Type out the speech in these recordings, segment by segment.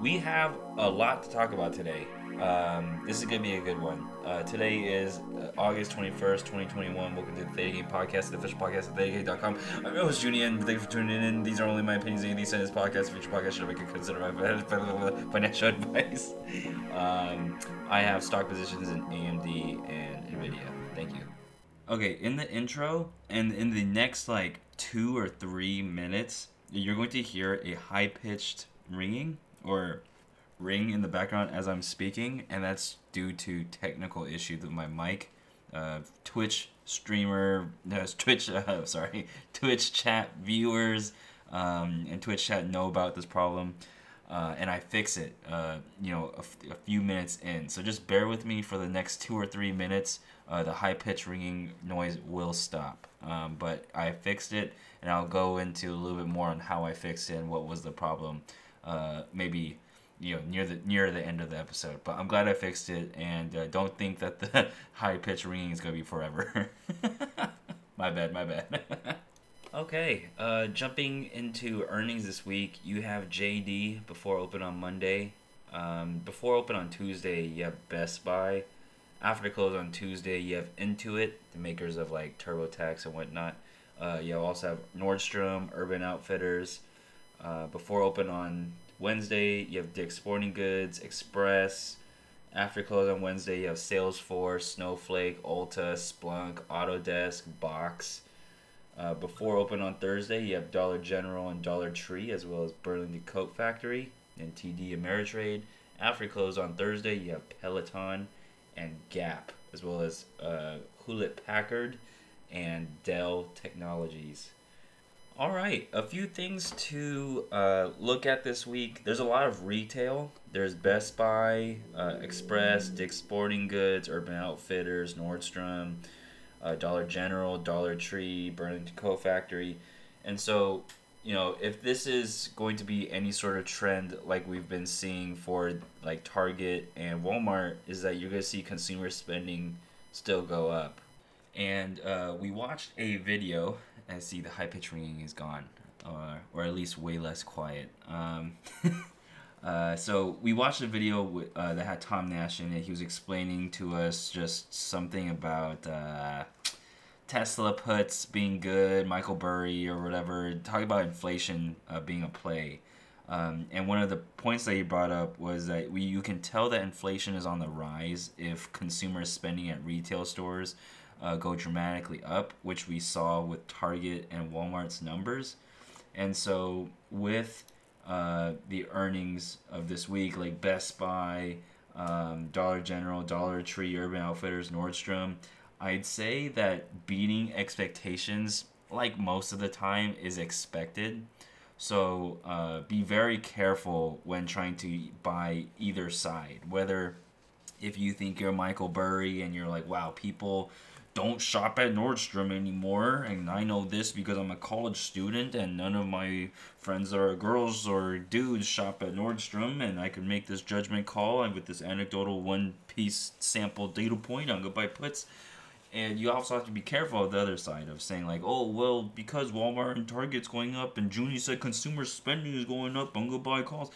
we have a lot to talk about today. Um, this is going to be a good one. Uh, today is uh, August 21st, 2021. Welcome to the Theta Gang Podcast, the official podcast at ThetaGang.com. I'm your host, Julian. Thank you for tuning in. These are only my opinions, and these this podcast. Future podcast should make consider my financial advice. Um, I have stock positions in AMD and NVIDIA. Thank you. Okay, in the intro and in the next like two or three minutes, you're going to hear a high pitched ringing or ring in the background as I'm speaking, and that's due to technical issues with my mic. Uh, Twitch streamer, no, Twitch, uh, sorry, Twitch chat viewers um, and Twitch chat know about this problem. Uh, and I fix it, uh, you know, a, f- a few minutes in. So just bear with me for the next two or three minutes. Uh, the high pitch ringing noise will stop. Um, but I fixed it, and I'll go into a little bit more on how I fixed it and what was the problem. Uh, maybe you know near the near the end of the episode. But I'm glad I fixed it, and uh, don't think that the high pitch ringing is gonna be forever. my bad, my bad. okay, uh, jumping into earnings this week, you have JD before open on Monday. Um, before open on Tuesday, you have Best Buy. After close on Tuesday, you have Intuit, the makers of like TurboTax and whatnot. Uh, you also have Nordstrom, Urban Outfitters. Uh, before open on Wednesday, you have Dick's Sporting Goods, Express. After close on Wednesday, you have Salesforce, Snowflake, Ulta, Splunk, Autodesk, Box. Uh, before open on Thursday, you have Dollar General and Dollar Tree, as well as Burlington Coat Factory and TD Ameritrade. After close on Thursday, you have Peloton and Gap, as well as uh, Hewlett Packard and Dell Technologies. All right, a few things to uh, look at this week. There's a lot of retail. There's Best Buy, uh, Express, Dick's Sporting Goods, Urban Outfitters, Nordstrom, uh, Dollar General, Dollar Tree, Burlington Coat Factory. And so, you know, if this is going to be any sort of trend like we've been seeing for like Target and Walmart, is that you're going to see consumer spending still go up. And uh, we watched a video I see the high pitch ringing is gone, or or at least way less quiet. Um, uh, so we watched a video with, uh, that had Tom Nash in it. He was explaining to us just something about uh, Tesla puts being good, Michael Burry or whatever. Talking about inflation uh, being a play. Um, and one of the points that he brought up was that we, you can tell that inflation is on the rise if consumer spending at retail stores uh, go dramatically up, which we saw with Target and Walmart's numbers. And so, with uh, the earnings of this week, like Best Buy, um, Dollar General, Dollar Tree, Urban Outfitters, Nordstrom, I'd say that beating expectations, like most of the time, is expected. So uh, be very careful when trying to buy either side. Whether if you think you're Michael Burry and you're like, wow, people don't shop at Nordstrom anymore. And I know this because I'm a college student and none of my friends are girls or dudes shop at Nordstrom. And I can make this judgment call and with this anecdotal one piece sample data point, to buy puts. And you also have to be careful of the other side of saying like, oh well, because Walmart and Target's going up, and Junie said consumer spending is going up, gonna buy calls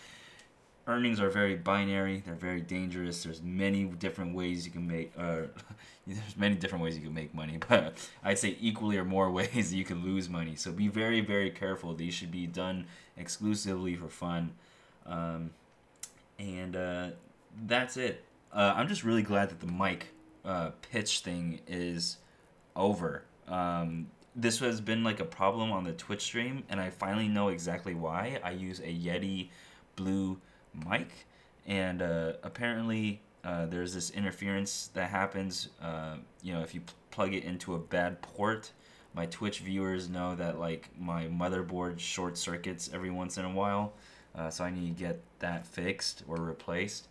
earnings are very binary. They're very dangerous. There's many different ways you can make. Uh, there's many different ways you can make money, but I'd say equally or more ways you can lose money. So be very, very careful. These should be done exclusively for fun, um, and uh, that's it. Uh, I'm just really glad that the mic uh, pitch thing is over. Um, this has been like a problem on the Twitch stream, and I finally know exactly why. I use a Yeti Blue mic, and uh, apparently uh, there's this interference that happens. Uh, you know, if you pl- plug it into a bad port, my Twitch viewers know that like my motherboard short circuits every once in a while, uh, so I need to get that fixed or replaced.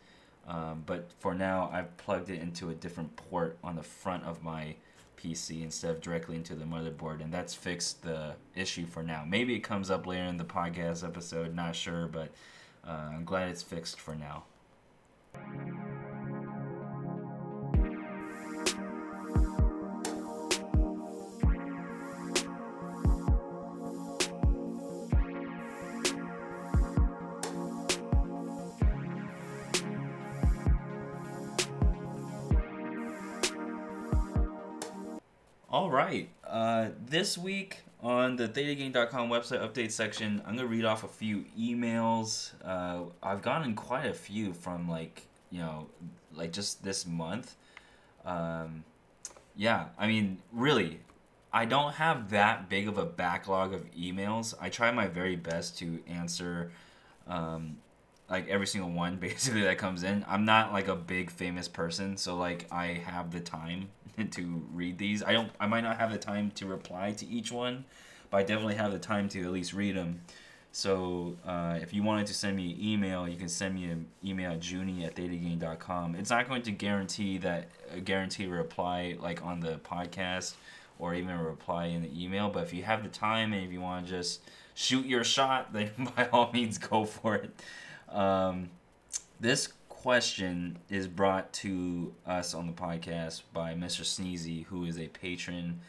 Um, but for now, I've plugged it into a different port on the front of my PC instead of directly into the motherboard, and that's fixed the issue for now. Maybe it comes up later in the podcast episode, not sure, but uh, I'm glad it's fixed for now. All right. Uh, this week on the ThetaGang.com website update section, I'm gonna read off a few emails. Uh, I've gotten quite a few from like you know, like just this month. Um, yeah, I mean, really, I don't have that big of a backlog of emails. I try my very best to answer um, like every single one basically that comes in. I'm not like a big famous person, so like I have the time to read these. I don't I might not have the time to reply to each one, but I definitely have the time to at least read them. So uh, if you wanted to send me an email, you can send me an email at junie at thetagang.com. It's not going to guarantee that a guarantee reply like on the podcast or even a reply in the email. But if you have the time and if you want to just shoot your shot, then by all means go for it. Um, this question is brought to us on the podcast by Mr. Sneezy, who is a patron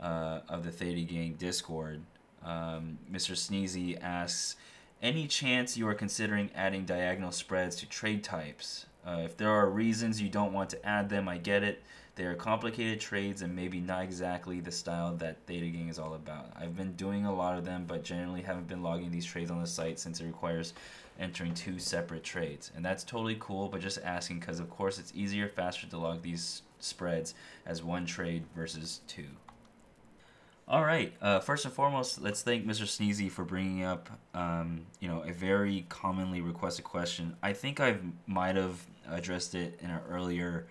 uh, of the Theta Gang Discord. Um, Mr. Sneezy asks, any chance you are considering adding diagonal spreads to trade types? Uh, if there are reasons you don't want to add them, I get it. They are complicated trades and maybe not exactly the style that Theta Gang is all about. I've been doing a lot of them, but generally haven't been logging these trades on the site since it requires entering two separate trades. And that's totally cool, but just asking because, of course, it's easier, faster to log these spreads as one trade versus two. All right. Uh, first and foremost, let's thank Mr. Sneezy for bringing up, um, you know, a very commonly requested question. I think I might have addressed it in an earlier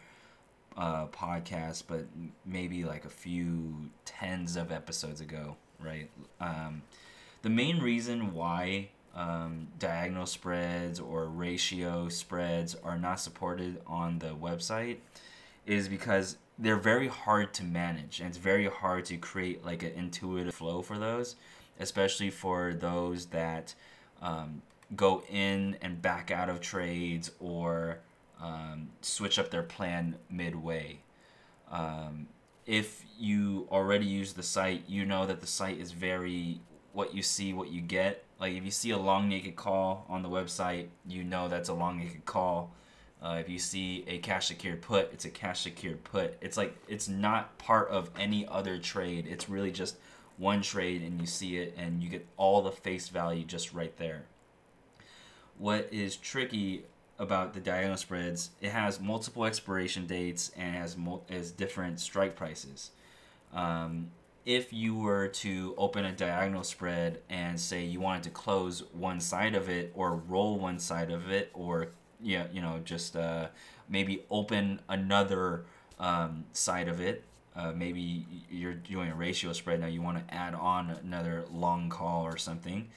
uh, podcast, but maybe like a few tens of episodes ago, right? Um, the main reason why um, diagonal spreads or ratio spreads are not supported on the website is because they're very hard to manage. And it's very hard to create like an intuitive flow for those especially for those that um, go in and back out of trades or um, switch up their plan midway. Um, if you already use the site you know that the site is very what you see what you get like if you see a long naked call on the website you know that's a long naked call uh, if you see a cash secured put, it's a cash secured put. It's like it's not part of any other trade. It's really just one trade, and you see it, and you get all the face value just right there. What is tricky about the diagonal spreads? It has multiple expiration dates and has mul- has different strike prices. Um, if you were to open a diagonal spread and say you wanted to close one side of it or roll one side of it or yeah, you know, just uh, maybe open another um, side of it. Uh, maybe you're doing a ratio spread now. You want to add on another long call or something.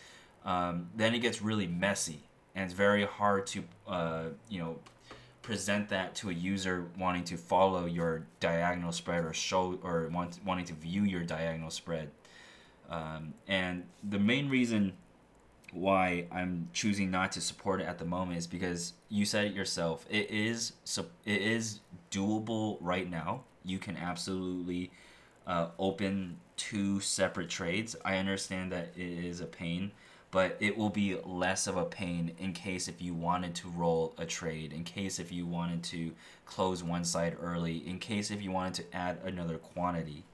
Um, then it gets really messy, and it's very hard to uh, you know present that to a user wanting to follow your diagonal spread or show or want, wanting to view your diagonal spread. Um, and the main reason why I'm choosing not to support it at the moment is because you said it yourself. It is it is doable right now. You can absolutely uh, open two separate trades. I understand that it is a pain, but it will be less of a pain in case if you wanted to roll a trade, in case if you wanted to close one side early, in case if you wanted to add another quantity.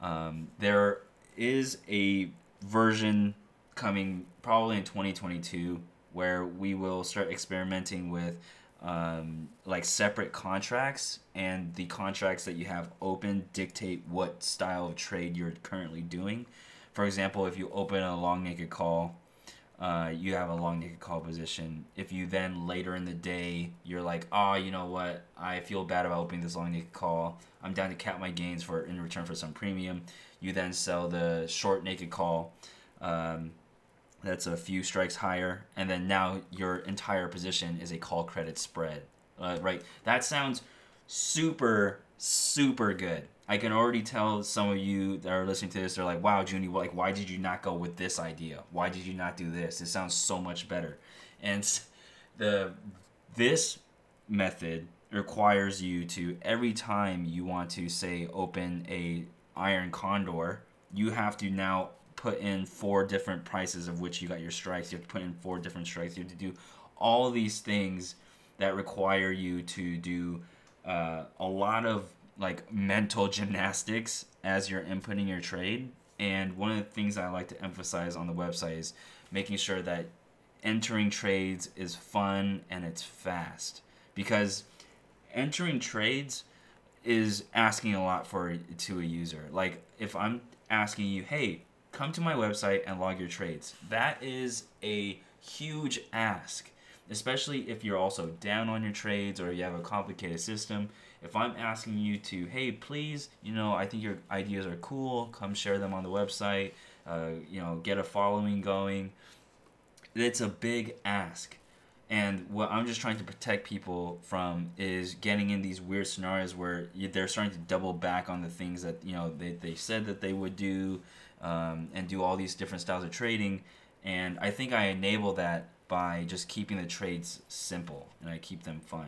Um, there is a version coming probably in 2022 where we will start experimenting with um, like separate contracts and the contracts that you have open dictate what style of trade you're currently doing for example if you open a long naked call uh, you have a long naked call position if you then later in the day you're like oh you know what i feel bad about opening this long naked call i'm down to cap my gains for in return for some premium you then sell the short naked call um, that's a few strikes higher, and then now your entire position is a call credit spread. Uh, right? That sounds super, super good. I can already tell some of you that are listening to this, they're like, wow, Junie, like, why did you not go with this idea? Why did you not do this? It sounds so much better. And the this method requires you to every time you want to say open a iron condor, you have to now put in four different prices of which you got your strikes. You have to put in four different strikes. You have to do all these things that require you to do uh, a lot of like mental gymnastics as you're inputting your trade. And one of the things I like to emphasize on the website is making sure that entering trades is fun and it's fast because entering trades is asking a lot for to a user. Like if I'm asking you, "Hey, come to my website and log your trades." That is a huge ask, especially if you're also down on your trades or you have a complicated system. If I'm asking you to, "Hey, please, you know, I think your ideas are cool. Come share them on the website. Uh, you know, get a following going." It's a big ask and what I'm just trying to protect people from is getting in these weird scenarios where they're starting to double back on the things that you know they, they said that they would do, um, and do all these different styles of trading. And I think I enable that by just keeping the trades simple and I keep them fun.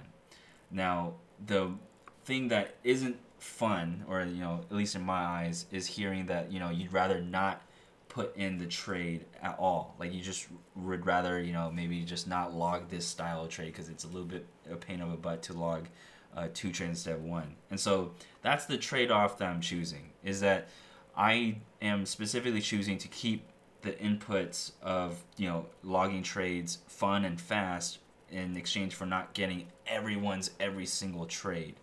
Now the thing that isn't fun, or you know at least in my eyes, is hearing that you know you'd rather not put in the trade at all. Like you just would rather, you know, maybe just not log this style of trade because it's a little bit a pain of a butt to log uh, two trades instead of one. And so that's the trade off that I'm choosing is that I am specifically choosing to keep the inputs of, you know, logging trades fun and fast in exchange for not getting everyone's every single trade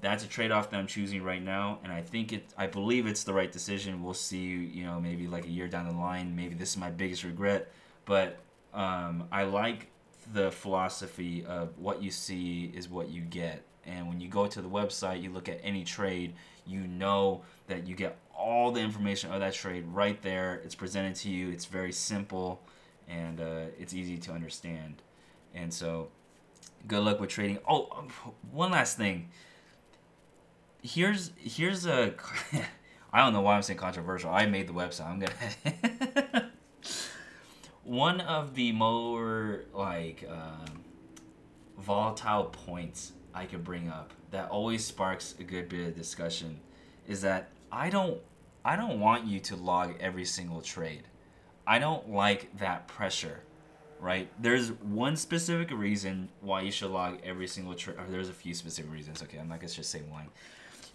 that's a trade-off that I'm choosing right now, and I think it. I believe it's the right decision. We'll see. You know, maybe like a year down the line, maybe this is my biggest regret, but um, I like the philosophy of what you see is what you get. And when you go to the website, you look at any trade, you know that you get all the information of that trade right there. It's presented to you. It's very simple, and uh, it's easy to understand. And so, good luck with trading. Oh, um, one last thing here's here's a I don't know why I'm saying controversial. I made the website. I'm gonna one of the more like um, volatile points I could bring up that always sparks a good bit of discussion is that I don't I don't want you to log every single trade. I don't like that pressure, right? There's one specific reason why you should log every single trade. There's a few specific reasons. Okay, I'm not gonna just say one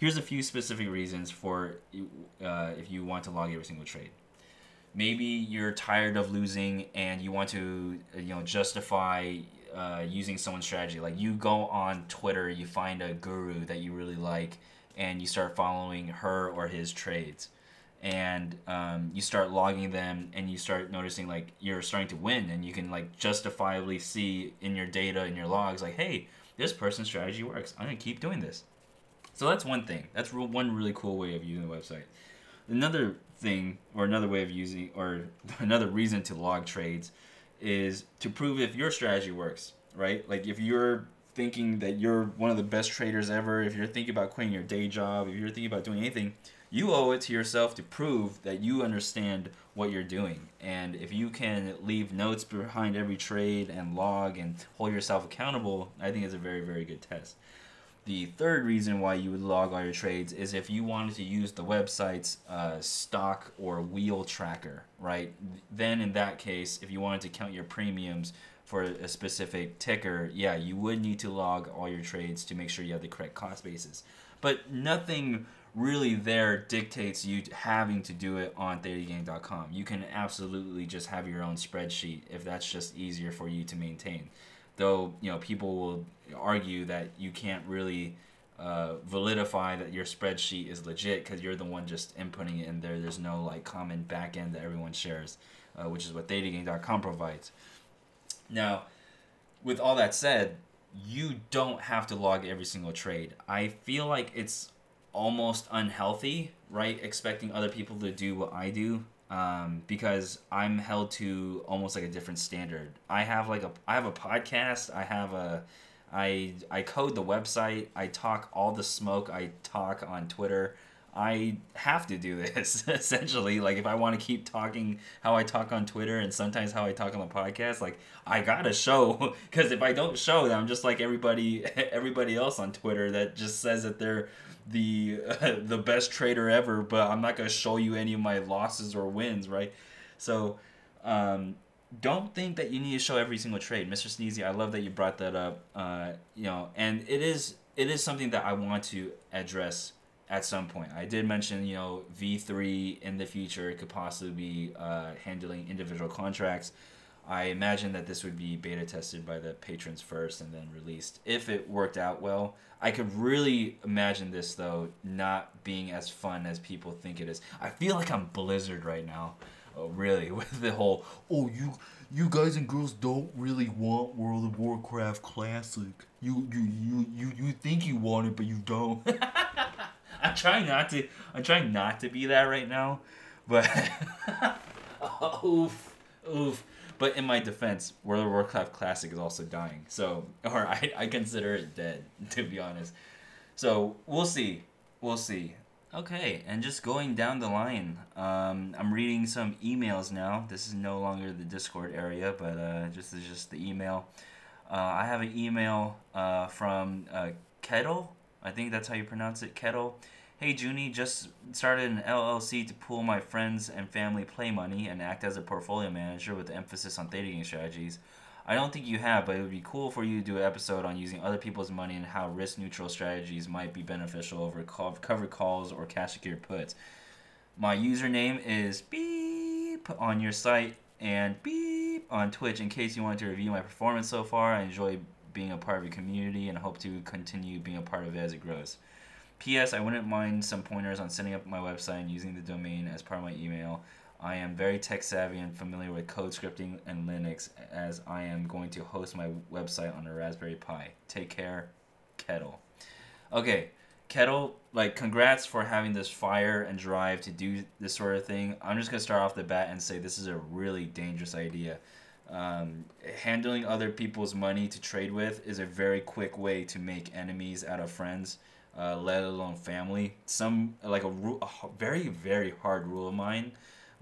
here's a few specific reasons for uh, if you want to log every single trade. Maybe you're tired of losing and you want to you know justify uh, using someone's strategy. Like you go on Twitter, you find a guru that you really like, and you start following her or his trades, and um, you start logging them, and you start noticing like you're starting to win, and you can like justifiably see in your data in your logs like, hey, this person's strategy works. I'm gonna keep doing this. So that's one thing. That's one really cool way of using the website. Another thing, or another way of using, or another reason to log trades, is to prove if your strategy works. Right? Like if you're thinking that you're one of the best traders ever, if you're thinking about quitting your day job, if you're thinking about doing anything, you owe it to yourself to prove that you understand what you're doing. And if you can leave notes behind every trade and log and hold yourself accountable, I think it's a very, very good test. The third reason why you would log all your trades is if you wanted to use the website's uh, stock or wheel tracker, right? Then in that case, if you wanted to count your premiums for a specific ticker, yeah, you would need to log all your trades to make sure you have the correct cost basis. But nothing really there dictates you having to do it on thetagang.com. You can absolutely just have your own spreadsheet if that's just easier for you to maintain though you know people will argue that you can't really uh, validify that your spreadsheet is legit because you're the one just inputting it in there. There's no like common backend that everyone shares, uh, which is what thetagang.com provides. Now, with all that said, you don't have to log every single trade. I feel like it's almost unhealthy, right? Expecting other people to do what I do um, because I'm held to almost like a different standard. I have like a I have a podcast. I have a I I code the website. I talk all the smoke. I talk on Twitter. I have to do this essentially. Like if I want to keep talking how I talk on Twitter and sometimes how I talk on the podcast, like I gotta show because if I don't show, then I'm just like everybody everybody else on Twitter that just says that they're the uh, the best trader ever, but I'm not gonna show you any of my losses or wins, right? So, um, don't think that you need to show every single trade, Mr. Sneezy. I love that you brought that up. Uh, you know, and it is it is something that I want to address at some point. I did mention, you know, V3 in the future could possibly be uh, handling individual contracts. I imagine that this would be beta tested by the patrons first and then released if it worked out well. I could really imagine this though not being as fun as people think it is. I feel like I'm Blizzard right now. Oh, really? With the whole oh you you guys and girls don't really want World of Warcraft Classic. You you you you, you think you want it but you don't. I'm trying not to I'm trying not to be that right now. But oof oof. But in my defense, World of Warcraft Classic is also dying. So, or I, I consider it dead, to be honest. So, we'll see. We'll see. Okay, and just going down the line, um, I'm reading some emails now. This is no longer the Discord area, but uh, just is just the email. Uh, I have an email uh, from uh, Kettle. I think that's how you pronounce it, Kettle. Hey Junie, just started an LLC to pool my friends and family play money and act as a portfolio manager with emphasis on theta gang strategies. I don't think you have, but it would be cool for you to do an episode on using other people's money and how risk neutral strategies might be beneficial over covered calls or cash secured puts. My username is beep on your site and beep on Twitch in case you want to review my performance so far. I enjoy being a part of your community and hope to continue being a part of it as it grows. P.S. I wouldn't mind some pointers on setting up my website and using the domain as part of my email. I am very tech savvy and familiar with code scripting and Linux as I am going to host my website on a Raspberry Pi. Take care, Kettle. Okay, Kettle, like, congrats for having this fire and drive to do this sort of thing. I'm just going to start off the bat and say this is a really dangerous idea. Um, handling other people's money to trade with is a very quick way to make enemies out of friends uh, let alone family. Some like a, ru- a very very hard rule of mine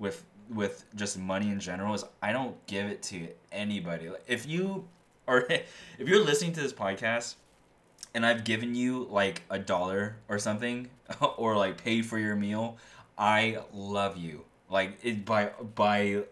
with with just money in general is I don't give it to anybody. Like, If you or if you're listening to this podcast and I've given you like a dollar or something or like paid for your meal, I love you. Like it by by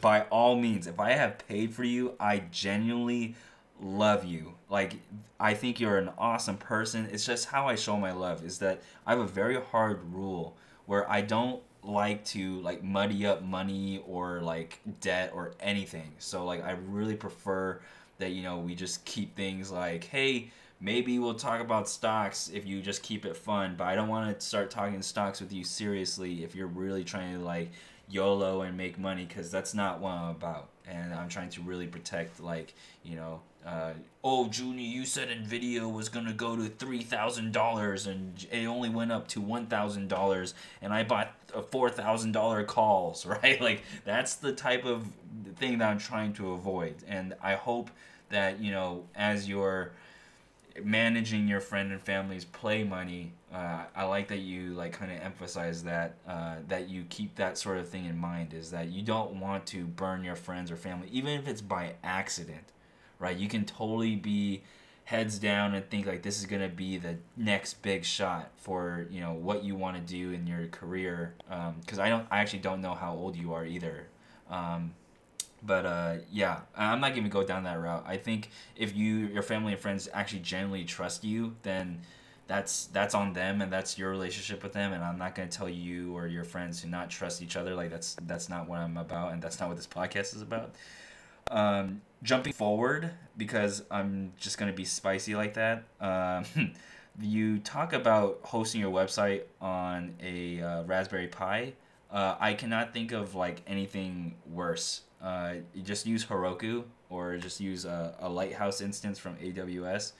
by all means, if I have paid for you, I genuinely love you. Like I think you're an awesome person. It's just how I show my love is that I have a very hard rule where I don't like to like muddy up money or like debt or anything. So like I really prefer that you know we just keep things like hey maybe we'll talk about stocks if you just keep it fun but i don't want to start talking stocks with you seriously if you're really trying to like yolo and make money because that's not what i'm about and i'm trying to really protect like you know uh, oh, Junie, you said Nvidia was gonna go to three thousand dollars, and it only went up to one thousand dollars, and I bought four thousand dollar calls, right? Like that's the type of thing that I'm trying to avoid, and I hope that you know as you're managing your friend and family's play money uh, i like that you like kind of emphasize that uh, that you keep that sort of thing in mind is that you don't want to burn your friends or family even if it's by accident right? You can totally be heads down and think like this is gonna be the next big shot for you know what you want to do in your career. Because um, I don't, I actually don't know how old you are either. Um, but uh, yeah, I'm not gonna go down that route. I think if you, your family and friends actually genuinely trust you, then that's that's on them and that's your relationship with them and i'm not going to tell you or your friends to not trust each other like that's that's not what i'm about and that's not what this podcast is about um, jumping forward because I'm just gonna be spicy like that. Um, you talk about hosting your website on a uh, Raspberry Pi. Uh, I cannot think of like anything worse. Uh, you just use Heroku or just use a, a Lighthouse instance from AWS.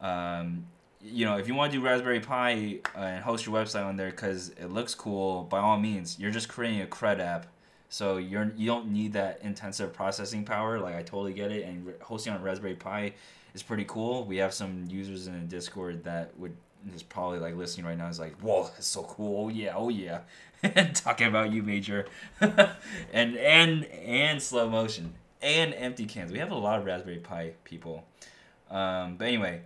Um, you know, if you want to do Raspberry Pi uh, and host your website on there because it looks cool, by all means, you're just creating a CRUD app so you're you don't need that intensive processing power. Like I totally get it. And hosting on Raspberry Pi is pretty cool. We have some users in Discord that would is probably like listening right now is like, whoa, that's so cool. Oh yeah, oh yeah. Talking about you, Major. and and and slow motion. And empty cans. We have a lot of Raspberry Pi people. Um, but anyway,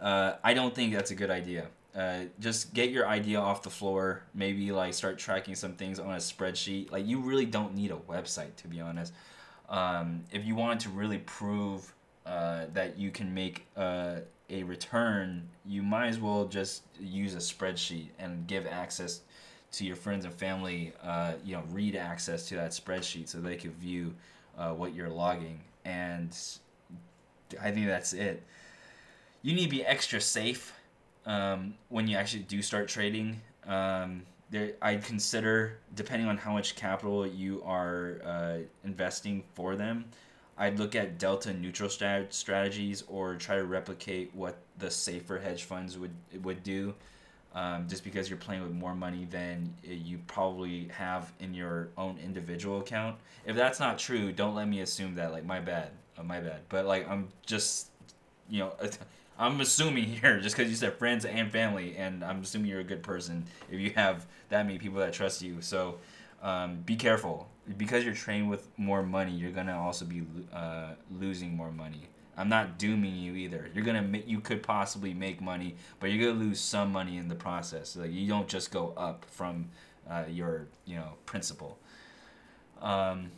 uh, I don't think that's a good idea. Uh, just get your idea off the floor. Maybe like start tracking some things on a spreadsheet. Like you really don't need a website to be honest. Um, if you wanted to really prove uh, that you can make uh, a return, you might as well just use a spreadsheet and give access to your friends and family. Uh, you know, read access to that spreadsheet so they could view uh, what you're logging. And I think that's it. You need to be extra safe um, when you actually do start trading. Um, there, I'd consider depending on how much capital you are uh, investing for them I'd look at delta neutral strat- strategies or try to replicate what the safer hedge funds would would do. Um, just because you're playing with more money than you probably have in your own individual account. If that's not true, don't let me assume that. Like my bad, uh, my bad. But like I'm just, you know, I'm assuming here just because you said friends and family, and I'm assuming you're a good person if you have that many people that trust you. So um, be careful because you're trained with more money. You're gonna also be uh, losing more money. I'm not dooming you either. You're gonna ma- you could possibly make money, but you're gonna lose some money in the process. Like you don't just go up from uh, your you know principal. Um,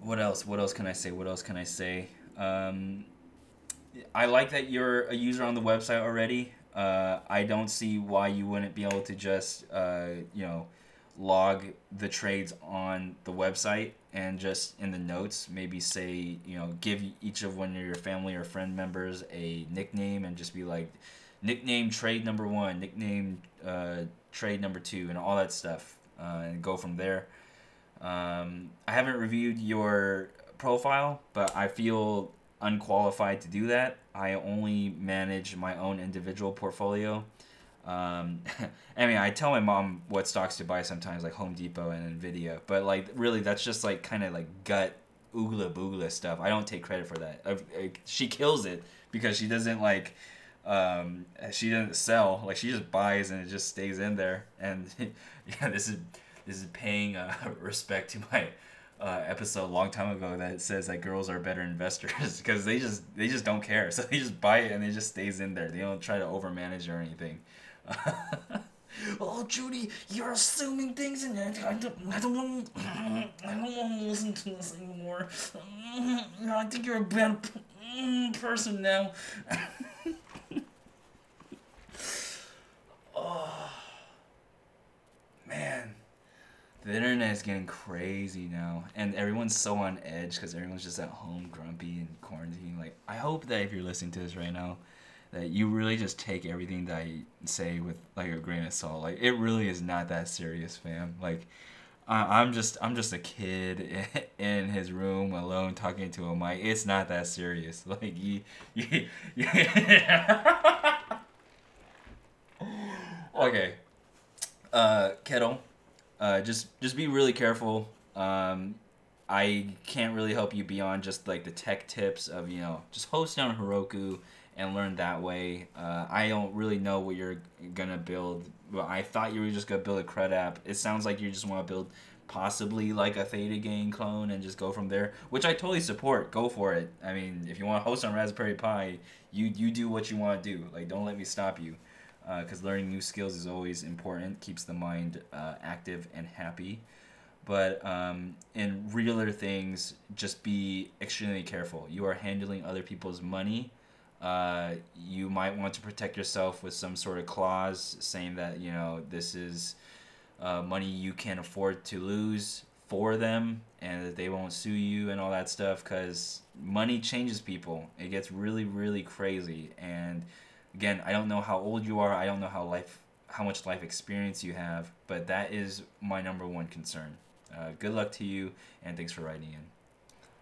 what else? What else can I say? What else can I say? Um, I like that you're a user on the website already. Uh, I don't see why you wouldn't be able to just uh, you know log the trades on the website and just in the notes maybe say you know give each of one of your family or friend members a nickname and just be like nickname trade number one nickname uh, trade number two and all that stuff uh, and go from there um, i haven't reviewed your profile but i feel unqualified to do that i only manage my own individual portfolio um, I mean, I tell my mom what stocks to buy sometimes, like Home Depot and Nvidia, but like really, that's just like kind of like gut oogla boogla stuff. I don't take credit for that. I, I, she kills it because she doesn't like, um, she doesn't sell. Like she just buys and it just stays in there. And yeah, this is this is paying uh, respect to my uh, episode a long time ago that says that girls are better investors because they just they just don't care. So they just buy it and it just stays in there. They don't try to overmanage or anything. oh, Judy, you're assuming things, and I don't, I don't want, I don't want to listen to this anymore. I think you're a bad person now. oh, man. The internet is getting crazy now, and everyone's so on edge because everyone's just at home, grumpy and quarantining. Like, I hope that if you're listening to this right now, that you really just take everything that I say with like a grain of salt. Like it really is not that serious, fam. Like I, I'm just I'm just a kid in his room alone talking to a mic. It's not that serious. Like you, you, you okay. Uh, kettle. Uh, just just be really careful. Um, I can't really help you beyond just like the tech tips of you know just host on Heroku and learn that way. Uh, I don't really know what you're gonna build. But I thought you were just gonna build a CRUD app. It sounds like you just want to build possibly like a Theta Gang clone and just go from there, which I totally support. Go for it. I mean, if you want to host on Raspberry Pi, you you do what you want to do. Like, don't let me stop you, because uh, learning new skills is always important. Keeps the mind uh, active and happy. But um, in realer things, just be extremely careful. You are handling other people's money uh, you might want to protect yourself with some sort of clause saying that you know this is uh, money you can't afford to lose for them and that they won't sue you and all that stuff because money changes people it gets really really crazy and again i don't know how old you are i don't know how life how much life experience you have but that is my number one concern uh, good luck to you and thanks for writing in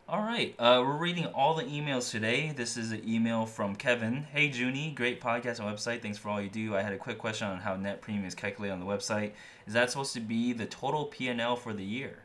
all right, uh, we're reading all the emails today. This is an email from Kevin. Hey, Junie, great podcast and website. Thanks for all you do. I had a quick question on how net premium is calculated on the website. Is that supposed to be the total P&L for the year?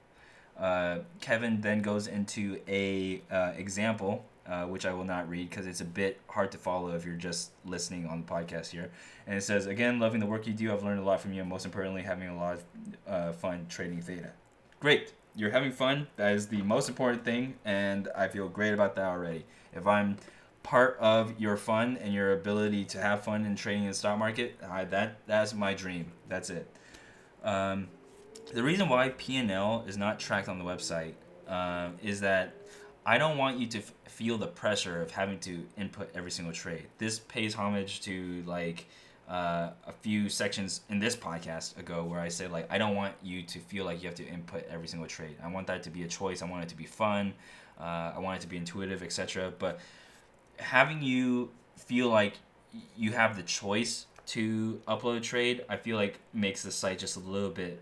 Uh, Kevin then goes into a uh, example, uh, which I will not read because it's a bit hard to follow if you're just listening on the podcast here. And it says, again, loving the work you do. I've learned a lot from you, and most importantly, having a lot of uh, fun trading theta. Great you're having fun. That is the most important thing, and I feel great about that already. If I'm part of your fun and your ability to have fun in trading in the stock market, I, that that's my dream. That's it. Um, the reason why P and L is not tracked on the website uh, is that I don't want you to f- feel the pressure of having to input every single trade. This pays homage to like uh, a few sections in this podcast ago where I said like I don't want you to feel like you have to input every single trade. I want that to be a choice. I want it to be fun. Uh, I want it to be intuitive, etc. But having you feel like you have the choice to upload a trade, I feel like makes the site just a little bit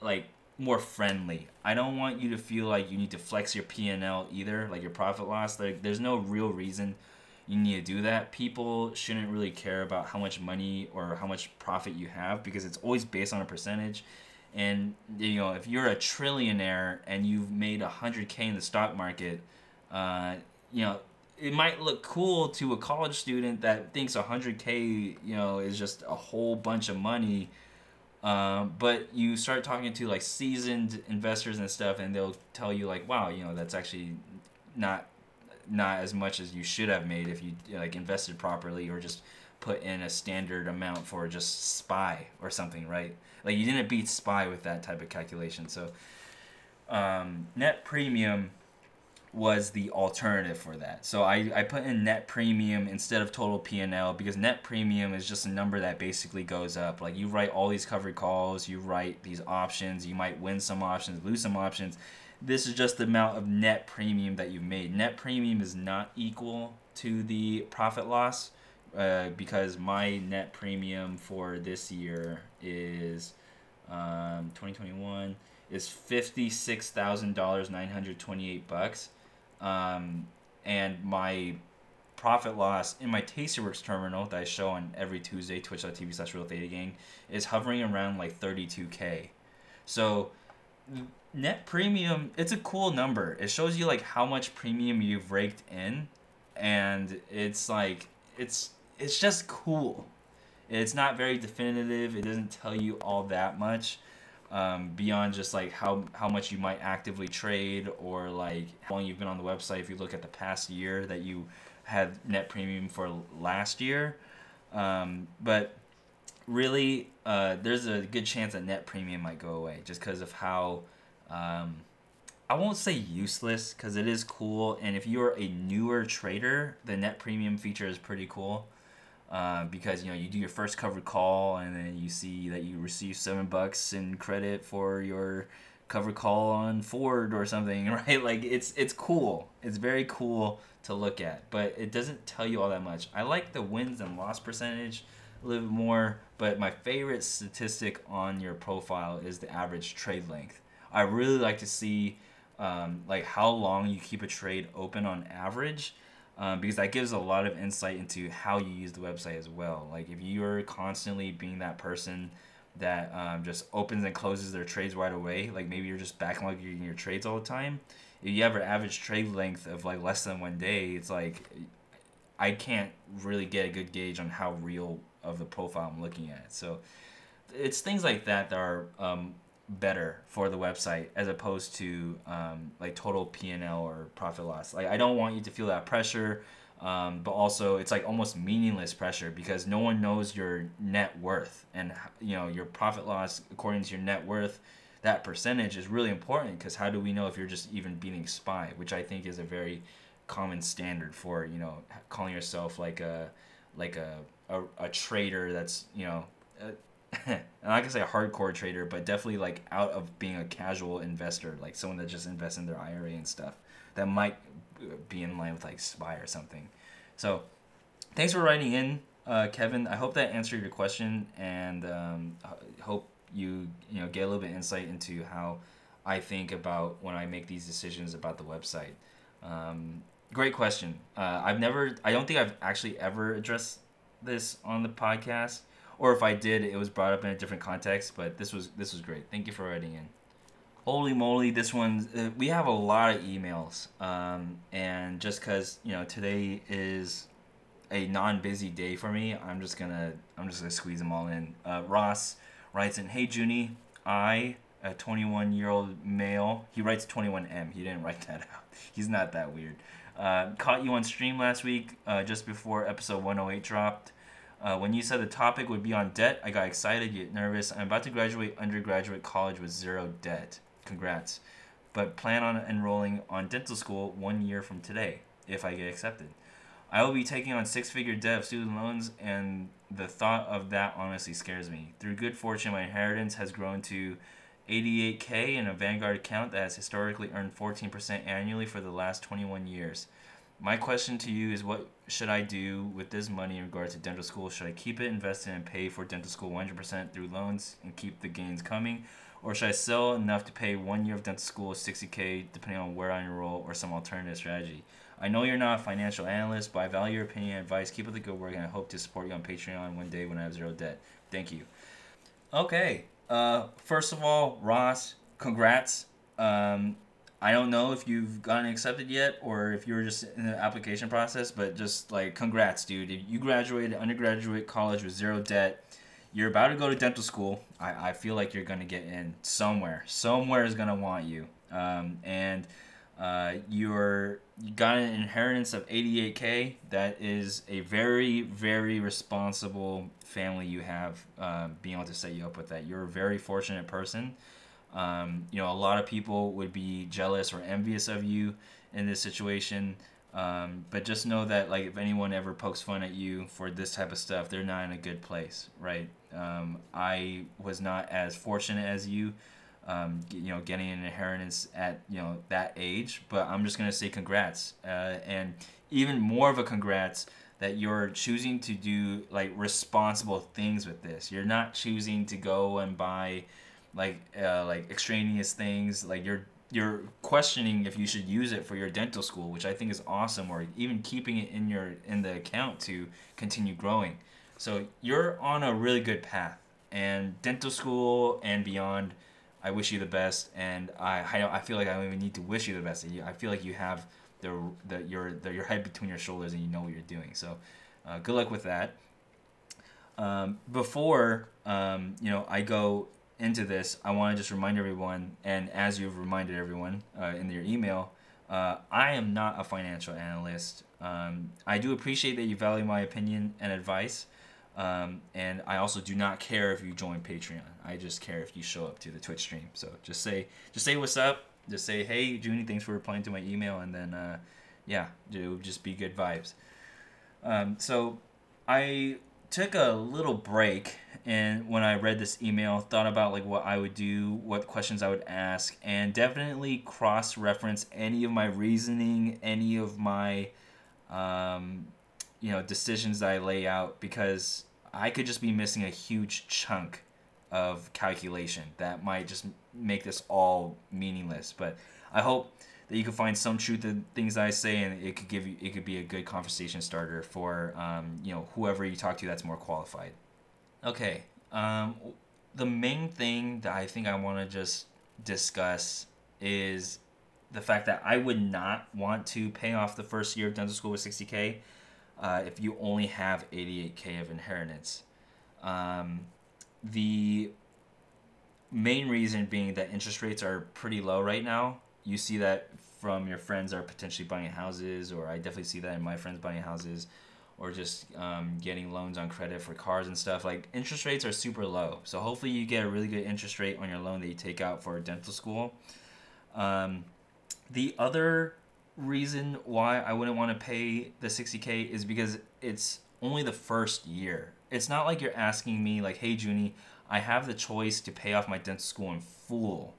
like more friendly. I don't want you to feel like you need to flex your P and L either, like your profit loss. Like there's no real reason you need to do that. People shouldn't really care about how much money or how much profit you have because it's always based on a percentage. And you know, if you're a trillionaire and you've made a hundred k in the stock market, uh, you know, it might look cool to a college student that thinks a hundred k, you know, is just a whole bunch of money. Um, but you start talking to like seasoned investors and stuff, and they'll tell you like, "Wow, you know, that's actually not not as much as you should have made if you like invested properly or just put in a standard amount for just spy or something right? Like you didn't beat spy with that type of calculation. So um, net premium was the alternative for that. So I, I put in net premium instead of total p&l because net premium is just a number that basically goes up. Like you write all these covered calls you write these options you might win some options lose some options. This is just the amount of net premium that you've made. Net premium is not equal to the profit loss uh, because my net premium for this year is um, 2021 is fifty six thousand dollars bucks, um, and my profit loss in my Tastyworks terminal that I show on every Tuesday twitch.tv slash real theta gang is hovering around like 32k. So net premium it's a cool number. It shows you like how much premium you've raked in and it's like it's it's just cool. It's not very definitive. It doesn't tell you all that much um, beyond just like how how much you might actively trade or like how long you've been on the website if you look at the past year that you had net premium for last year um, but really uh, there's a good chance that net premium might go away just because of how um, I won't say useless because it is cool. And if you're a newer trader, the net premium feature is pretty cool. Uh, because you know you do your first covered call and then you see that you receive seven bucks in credit for your covered call on Ford or something, right? Like it's it's cool. It's very cool to look at, but it doesn't tell you all that much. I like the wins and loss percentage a little bit more, but my favorite statistic on your profile is the average trade length. I really like to see um, like how long you keep a trade open on average. Um, because that gives a lot of insight into how you use the website as well. Like if you're constantly being that person that um, just opens and closes their trades right away, like maybe you're just backlogging your trades all the time. If you have an average trade length of like less than one day, it's like I can't really get a good gauge on how real of the profile I'm looking at. So it's things like that that are um, better for the website as opposed to um, like total p&l or profit loss. Like i don't want you to feel that pressure um, but also it's like almost meaningless pressure because no one knows your net worth and you know your profit loss according to your net worth that percentage is really important because how do we know if you're just even beating spy which i think is a very common standard for you know calling yourself like a like a a, a trader that's you know I'm say a hardcore trader, but definitely like out of being a casual investor, like someone that just invests in their IRA and stuff. That might be in line with like SPY or something. So, thanks for writing in, uh, Kevin. I hope that answered your question, and um, hope you you know get a little bit insight into how I think about when I make these decisions about the website. Um, great question. Uh, I've never, I don't think I've actually ever addressed this on the podcast or if I did, it was brought up in a different context. But this was this was great. Thank you for writing in. Holy moly, this one uh, we have a lot of emails, um, and just because you know today is a non-busy day for me, I'm just gonna I'm just gonna squeeze them all in. Uh, Ross writes in, "Hey Junie, I." A 21 year old male. He writes 21M. He didn't write that out. He's not that weird. Uh, caught you on stream last week, uh, just before episode 108 dropped. Uh, when you said the topic would be on debt, I got excited, yet nervous. I'm about to graduate undergraduate college with zero debt. Congrats. but plan on enrolling on dental school one year from today if I get accepted. I will be taking on six figure debt of student loans, and the thought of that honestly scares me. Through good fortune, my inheritance has grown to 88k in a Vanguard account that has historically earned 14% annually for the last 21 years. My question to you is what should I do with this money in regards to dental school? Should I keep it invested and pay for dental school 100% through loans and keep the gains coming? Or should I sell enough to pay one year of dental school 60k depending on where I enroll or some alternative strategy? I know you're not a financial analyst, but I value your opinion and advice. Keep up the good work, and I hope to support you on Patreon one day when I have zero debt. Thank you. Okay. Uh, first of all, Ross, congrats. Um, I don't know if you've gotten accepted yet or if you're just in the application process, but just like congrats, dude. You graduated undergraduate college with zero debt, you're about to go to dental school. I, I feel like you're gonna get in somewhere. Somewhere is gonna want you. Um, and uh, you're you got an inheritance of 88k. That is a very very responsible family you have. Uh, being able to set you up with that, you're a very fortunate person. Um, you know, a lot of people would be jealous or envious of you in this situation. Um, but just know that, like, if anyone ever pokes fun at you for this type of stuff, they're not in a good place, right? Um, I was not as fortunate as you, um, you know, getting an inheritance at you know that age. But I'm just gonna say congrats, uh, and even more of a congrats that you're choosing to do like responsible things with this. You're not choosing to go and buy like uh, like extraneous things like you're you're questioning if you should use it for your dental school which i think is awesome or even keeping it in your in the account to continue growing. So you're on a really good path and dental school and beyond i wish you the best and i i, I feel like i don't even need to wish you the best. I feel like you have the, the your the, your head between your shoulders and you know what you're doing. So uh, good luck with that. Um, before um, you know i go into this, I want to just remind everyone, and as you've reminded everyone uh, in your email, uh, I am not a financial analyst. Um, I do appreciate that you value my opinion and advice, um, and I also do not care if you join Patreon. I just care if you show up to the Twitch stream. So just say, just say what's up. Just say, hey, Junie, thanks for replying to my email, and then, uh, yeah, it would just be good vibes. Um, so I took a little break and when I read this email, thought about like what I would do, what questions I would ask, and definitely cross reference any of my reasoning, any of my um, you know decisions that I lay out because I could just be missing a huge chunk of calculation that might just make this all meaningless. But I hope that you can find some truth in things I say, and it could give you it could be a good conversation starter for um, you know whoever you talk to that's more qualified. Okay, um, the main thing that I think I want to just discuss is the fact that I would not want to pay off the first year of dental school with 60k uh, if you only have 88k of inheritance. Um, the main reason being that interest rates are pretty low right now you see that from your friends are potentially buying houses, or I definitely see that in my friends buying houses, or just um, getting loans on credit for cars and stuff. Like interest rates are super low, so hopefully you get a really good interest rate on your loan that you take out for dental school. Um, the other reason why I wouldn't want to pay the 60k is because it's only the first year. It's not like you're asking me like, "Hey, Junie, I have the choice to pay off my dental school in full."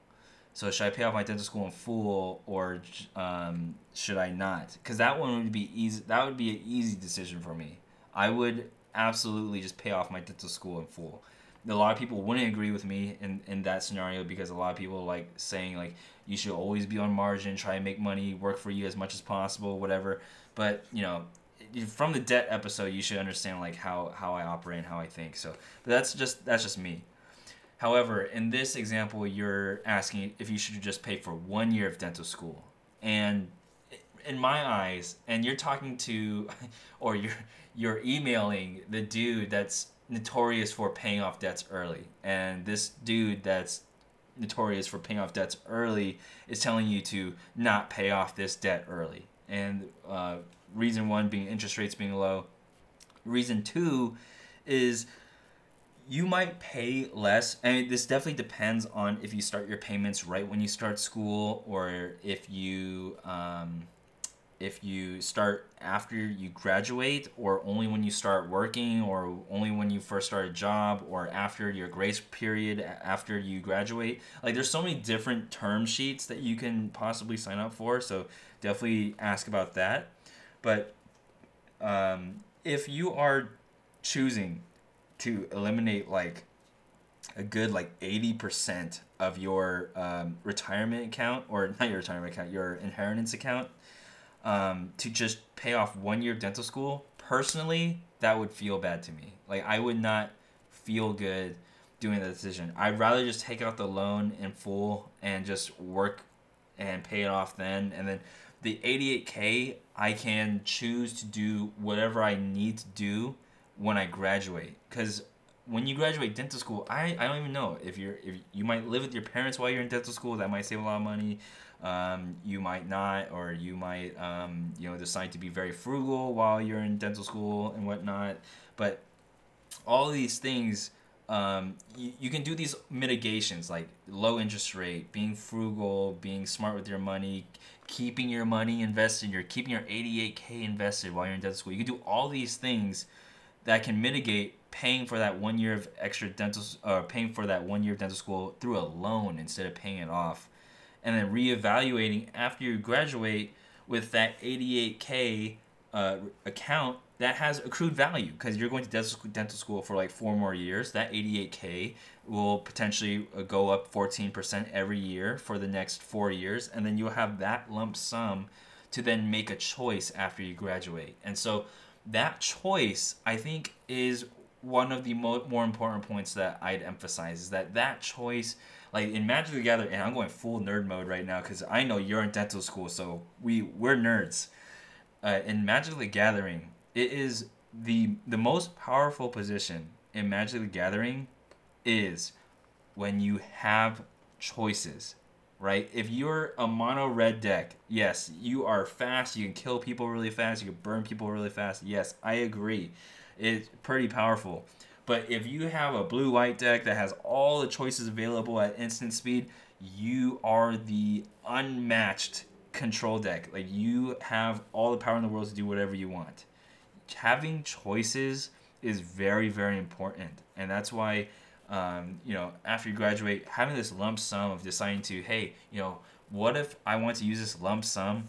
So should I pay off my dental school in full or um, should I not? Because that one would be easy. That would be an easy decision for me. I would absolutely just pay off my dental school in full. A lot of people wouldn't agree with me in, in that scenario because a lot of people like saying like you should always be on margin, try and make money, work for you as much as possible, whatever. But you know, from the debt episode, you should understand like how how I operate and how I think. So, that's just that's just me. However, in this example, you're asking if you should just pay for one year of dental school. And in my eyes, and you're talking to, or you're you're emailing the dude that's notorious for paying off debts early, and this dude that's notorious for paying off debts early is telling you to not pay off this debt early. And uh, reason one being interest rates being low. Reason two is you might pay less I and this definitely depends on if you start your payments right when you start school or if you um, if you start after you graduate or only when you start working or only when you first start a job or after your grace period after you graduate. Like there's so many different term sheets that you can possibly sign up for so definitely ask about that. But um, if you are choosing to eliminate like a good like 80% of your um, retirement account or not your retirement account your inheritance account um, to just pay off one year of dental school personally that would feel bad to me. Like i would not feel good doing that decision. I'd rather just take out the loan in full and just work and pay it off then and then the 88k i can choose to do whatever i need to do when I graduate because when you graduate dental school, I, I don't even know if you're if you might live with your parents while you're in dental school. That might save a lot of money. Um, you might not, or you might um, you know decide to be very frugal while you're in dental school and whatnot. But all these things, um, you, you can do these mitigations like low interest rate, being frugal, being smart with your money, keeping your money invested. You're keeping your 88k invested while you're in dental school. You can do all these things that can mitigate paying for that one year of extra dental or uh, paying for that one year of dental school through a loan instead of paying it off. And then reevaluating after you graduate with that 88k uh, account that has accrued value because you're going to dental school for like four more years that 88k will potentially uh, go up 14% every year for the next four years and then you'll have that lump sum to then make a choice after you graduate. And so that choice, I think, is one of the mo- more important points that I'd emphasize is that that choice, like in Magic the Gathering, and I'm going full nerd mode right now because I know you're in dental school, so we we're nerds. Uh, in Magic the Gathering, it is the the most powerful position in Magic the Gathering is when you have choices right? If you're a mono red deck, yes, you are fast. You can kill people really fast. You can burn people really fast. Yes, I agree. It's pretty powerful. But if you have a blue white deck that has all the choices available at instant speed, you are the unmatched control deck. Like you have all the power in the world to do whatever you want. Having choices is very, very important. And that's why um, you know, after you graduate, having this lump sum of deciding to, hey, you know, what if I want to use this lump sum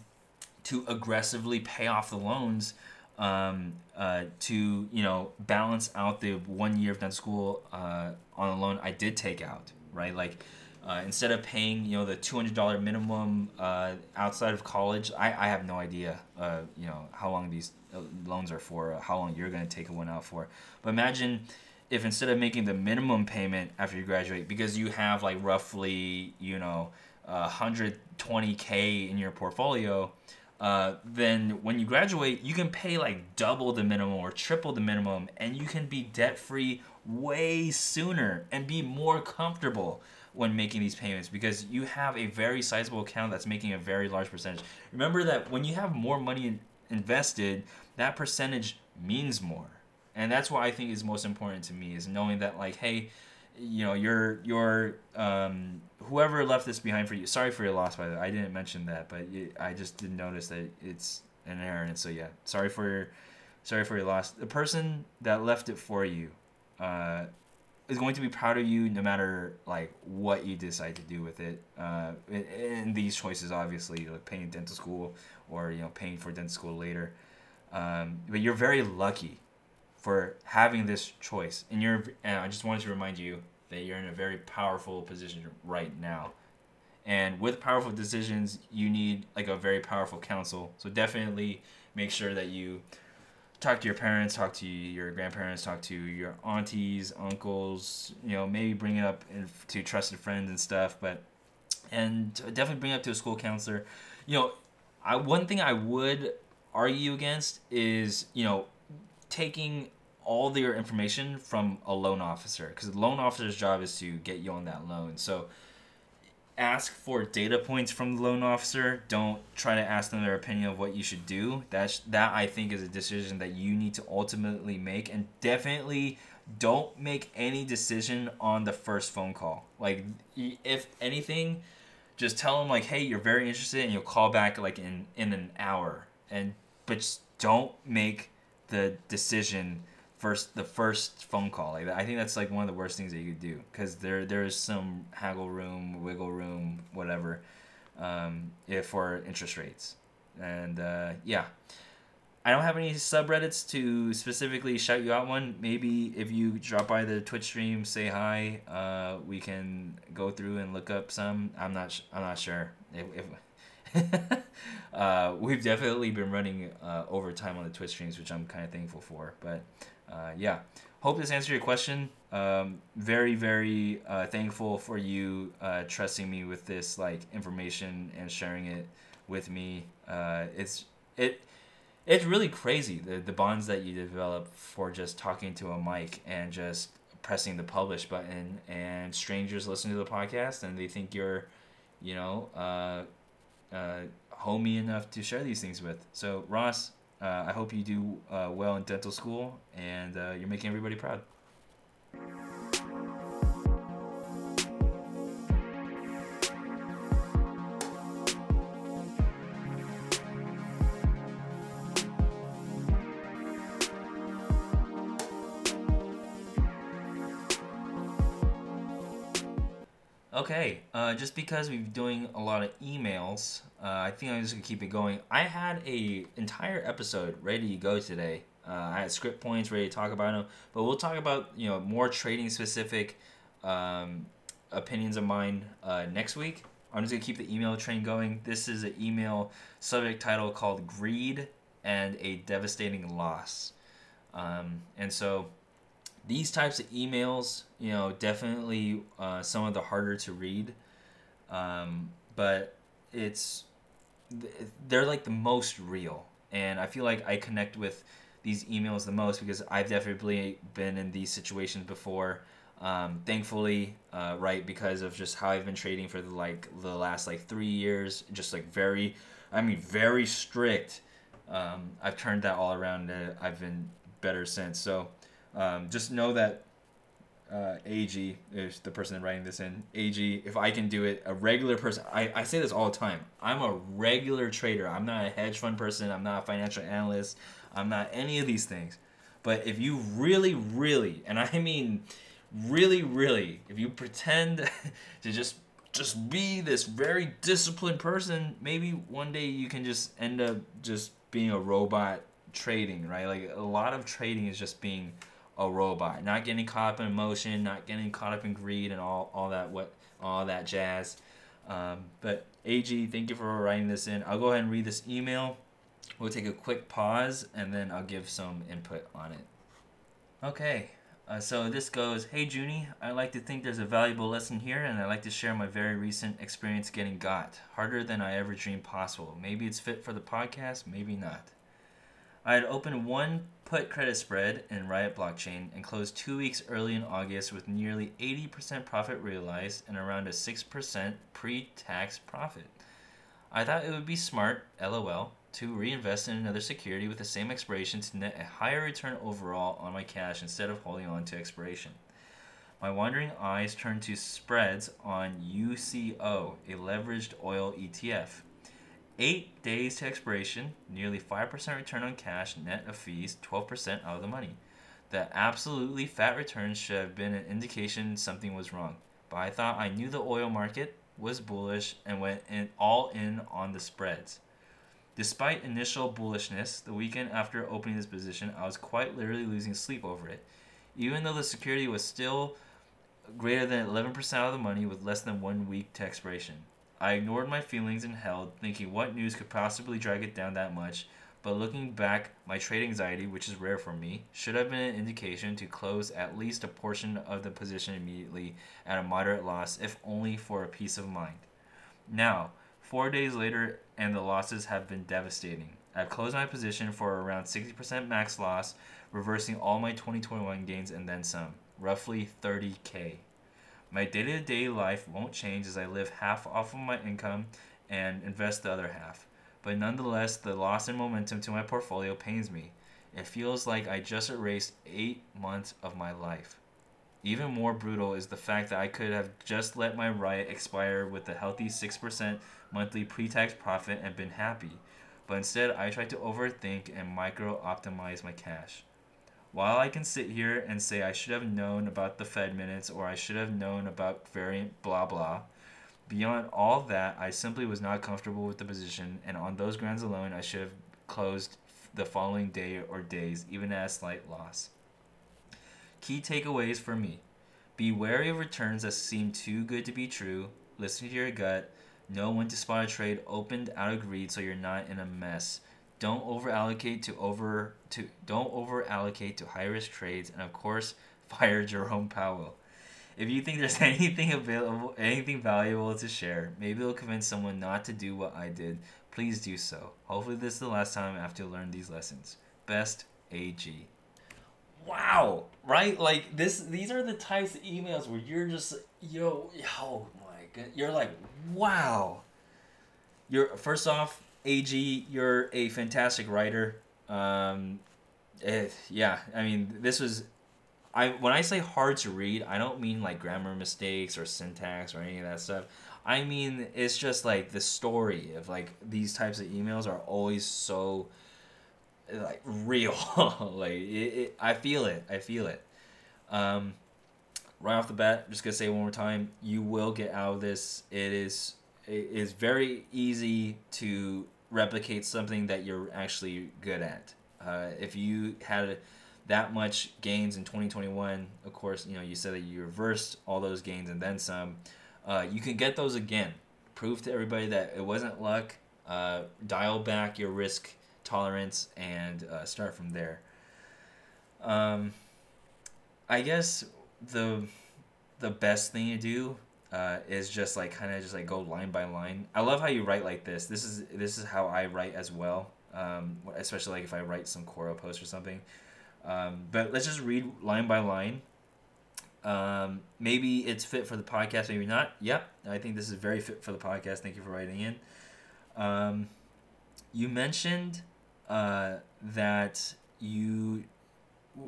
to aggressively pay off the loans um, uh, to, you know, balance out the one year of dental school uh, on a loan I did take out, right? Like, uh, instead of paying, you know, the $200 minimum uh, outside of college, I, I have no idea, uh, you know, how long these uh, loans are for, how long you're going to take one out for. But imagine if instead of making the minimum payment after you graduate because you have like roughly you know uh, 120k in your portfolio uh, then when you graduate you can pay like double the minimum or triple the minimum and you can be debt free way sooner and be more comfortable when making these payments because you have a very sizable account that's making a very large percentage. Remember that when you have more money invested that percentage means more and that's what I think is most important to me is knowing that like hey you know your your um, whoever left this behind for you sorry for your loss by the way I didn't mention that but it, I just didn't notice that it's an error and so yeah sorry for your sorry for your loss. The person that left it for you uh, is going to be proud of you no matter like what you decide to do with it uh, and these choices obviously like paying dental school or you know paying for dental school later. Um, but you're very lucky for having this choice. And you're, and I just wanted to remind you that you're in a very powerful position right now. And with powerful decisions, you need like a very powerful counsel. So definitely make sure that you talk to your parents, talk to your grandparents, talk to your aunties, uncles. You know, maybe bring it up to trusted friends and stuff. But and definitely bring it up to a school counselor. You know, I one thing I would argue against is you know taking all their information from a loan officer because the loan officer's job is to get you on that loan. So ask for data points from the loan officer. Don't try to ask them their opinion of what you should do. That's that I think is a decision that you need to ultimately make and definitely don't make any decision on the first phone call. Like, if anything, just tell them like, hey, you're very interested, and you'll call back like in in an hour. And but don't make the decision first the first phone call like i think that's like one of the worst things that you could do because there there's some haggle room wiggle room whatever um, if for interest rates and uh, yeah I don't have any subreddits to specifically shout you out one. Maybe if you drop by the Twitch stream, say hi. Uh, we can go through and look up some. I'm not. Sh- I'm not sure. If, if uh, we've definitely been running uh, overtime on the Twitch streams, which I'm kind of thankful for. But uh, yeah, hope this answered your question. Um, very very uh, thankful for you uh, trusting me with this like information and sharing it with me. Uh, it's it it's really crazy the, the bonds that you develop for just talking to a mic and just pressing the publish button and strangers listen to the podcast and they think you're you know uh, homey enough to share these things with. So ross uh, i hope you do uh, well in dental school and uh, you're making everybody proud Okay, uh, just because we've been doing a lot of emails, uh, I think I'm just gonna keep it going. I had a entire episode ready to go today. Uh, I had script points ready to talk about them, but we'll talk about you know more trading specific um, opinions of mine uh, next week. I'm just gonna keep the email train going. This is an email subject title called "Greed and a Devastating Loss," um, and so these types of emails, you know, definitely uh, some of the harder to read, um, but it's they're like the most real, and I feel like I connect with these emails the most because I've definitely been in these situations before. Um, thankfully, uh, right, because of just how I've been trading for the like the last like three years, just like very, I mean, very strict. Um, I've turned that all around. Uh, I've been better since. So um, just know that uh, AG is the person writing this in. AG, if I can do it, a regular person, I, I say this all the time. I'm a regular trader. I'm not a hedge fund person. I'm not a financial analyst. I'm not any of these things. But if you really, really, and I mean really, really, if you pretend to just just be this very disciplined person, maybe one day you can just end up just being a robot trading, right? Like a lot of trading is just being a robot, not getting caught up in emotion, not getting caught up in greed and all, all that what all that jazz. Um, but AG, thank you for writing this in. I'll go ahead and read this email. We'll take a quick pause and then I'll give some input on it. Okay, uh, so this goes Hey Junie, I like to think there's a valuable lesson here and I like to share my very recent experience getting got. Harder than I ever dreamed possible. Maybe it's fit for the podcast, maybe not. I had opened one put credit spread in Riot Blockchain and closed two weeks early in August with nearly 80% profit realized and around a 6% pre tax profit. I thought it would be smart, lol, to reinvest in another security with the same expiration to net a higher return overall on my cash instead of holding on to expiration. My wandering eyes turned to spreads on UCO, a leveraged oil ETF. Eight days to expiration, nearly 5% return on cash, net of fees, 12% out of the money. The absolutely fat returns should have been an indication something was wrong. But I thought I knew the oil market was bullish and went in all in on the spreads. Despite initial bullishness, the weekend after opening this position, I was quite literally losing sleep over it. Even though the security was still greater than 11% of the money with less than one week to expiration. I ignored my feelings and held, thinking what news could possibly drag it down that much. But looking back, my trade anxiety, which is rare for me, should have been an indication to close at least a portion of the position immediately at a moderate loss, if only for a peace of mind. Now, four days later, and the losses have been devastating. I've closed my position for around 60% max loss, reversing all my 2021 gains and then some, roughly 30k. My day to day life won't change as I live half off of my income and invest the other half. But nonetheless, the loss in momentum to my portfolio pains me. It feels like I just erased eight months of my life. Even more brutal is the fact that I could have just let my riot expire with a healthy 6% monthly pre tax profit and been happy. But instead, I tried to overthink and micro optimize my cash. While I can sit here and say I should have known about the Fed minutes or I should have known about variant blah blah, beyond all that, I simply was not comfortable with the position, and on those grounds alone, I should have closed the following day or days, even at a slight loss. Key takeaways for me. Be wary of returns that seem too good to be true, listen to your gut, know when to spot a trade opened out of greed so you're not in a mess don't over allocate to over to don't over allocate to high risk trades, and of course, fire Jerome Powell. If you think there's anything available, anything valuable to share, maybe it'll convince someone not to do what I did. Please do so. Hopefully, this is the last time I have to learn these lessons. Best, AG. Wow, right? Like this. These are the types of emails where you're just yo, yo, my god, you're like, wow. You're first off, AG, you're a fantastic writer. Um, eh, yeah, I mean, this was. I when I say hard to read, I don't mean like grammar mistakes or syntax or any of that stuff. I mean it's just like the story of like these types of emails are always so like real. like it, it, I feel it. I feel it. Um, right off the bat, just gonna say one more time, you will get out of this. It is it is very easy to replicate something that you're actually good at. Uh, if you had that much gains in 2021, of course, you know you said that you reversed all those gains and then some. Uh, you can get those again. Prove to everybody that it wasn't luck. Uh, dial back your risk tolerance and uh, start from there. Um, I guess the the best thing to do uh, is just like kind of just like go line by line. I love how you write like this. This is this is how I write as well. Um, especially like if I write some Quora post or something. Um, but let's just read line by line. Um, maybe it's fit for the podcast, maybe not. Yep, I think this is very fit for the podcast. Thank you for writing in. Um, you mentioned uh, that you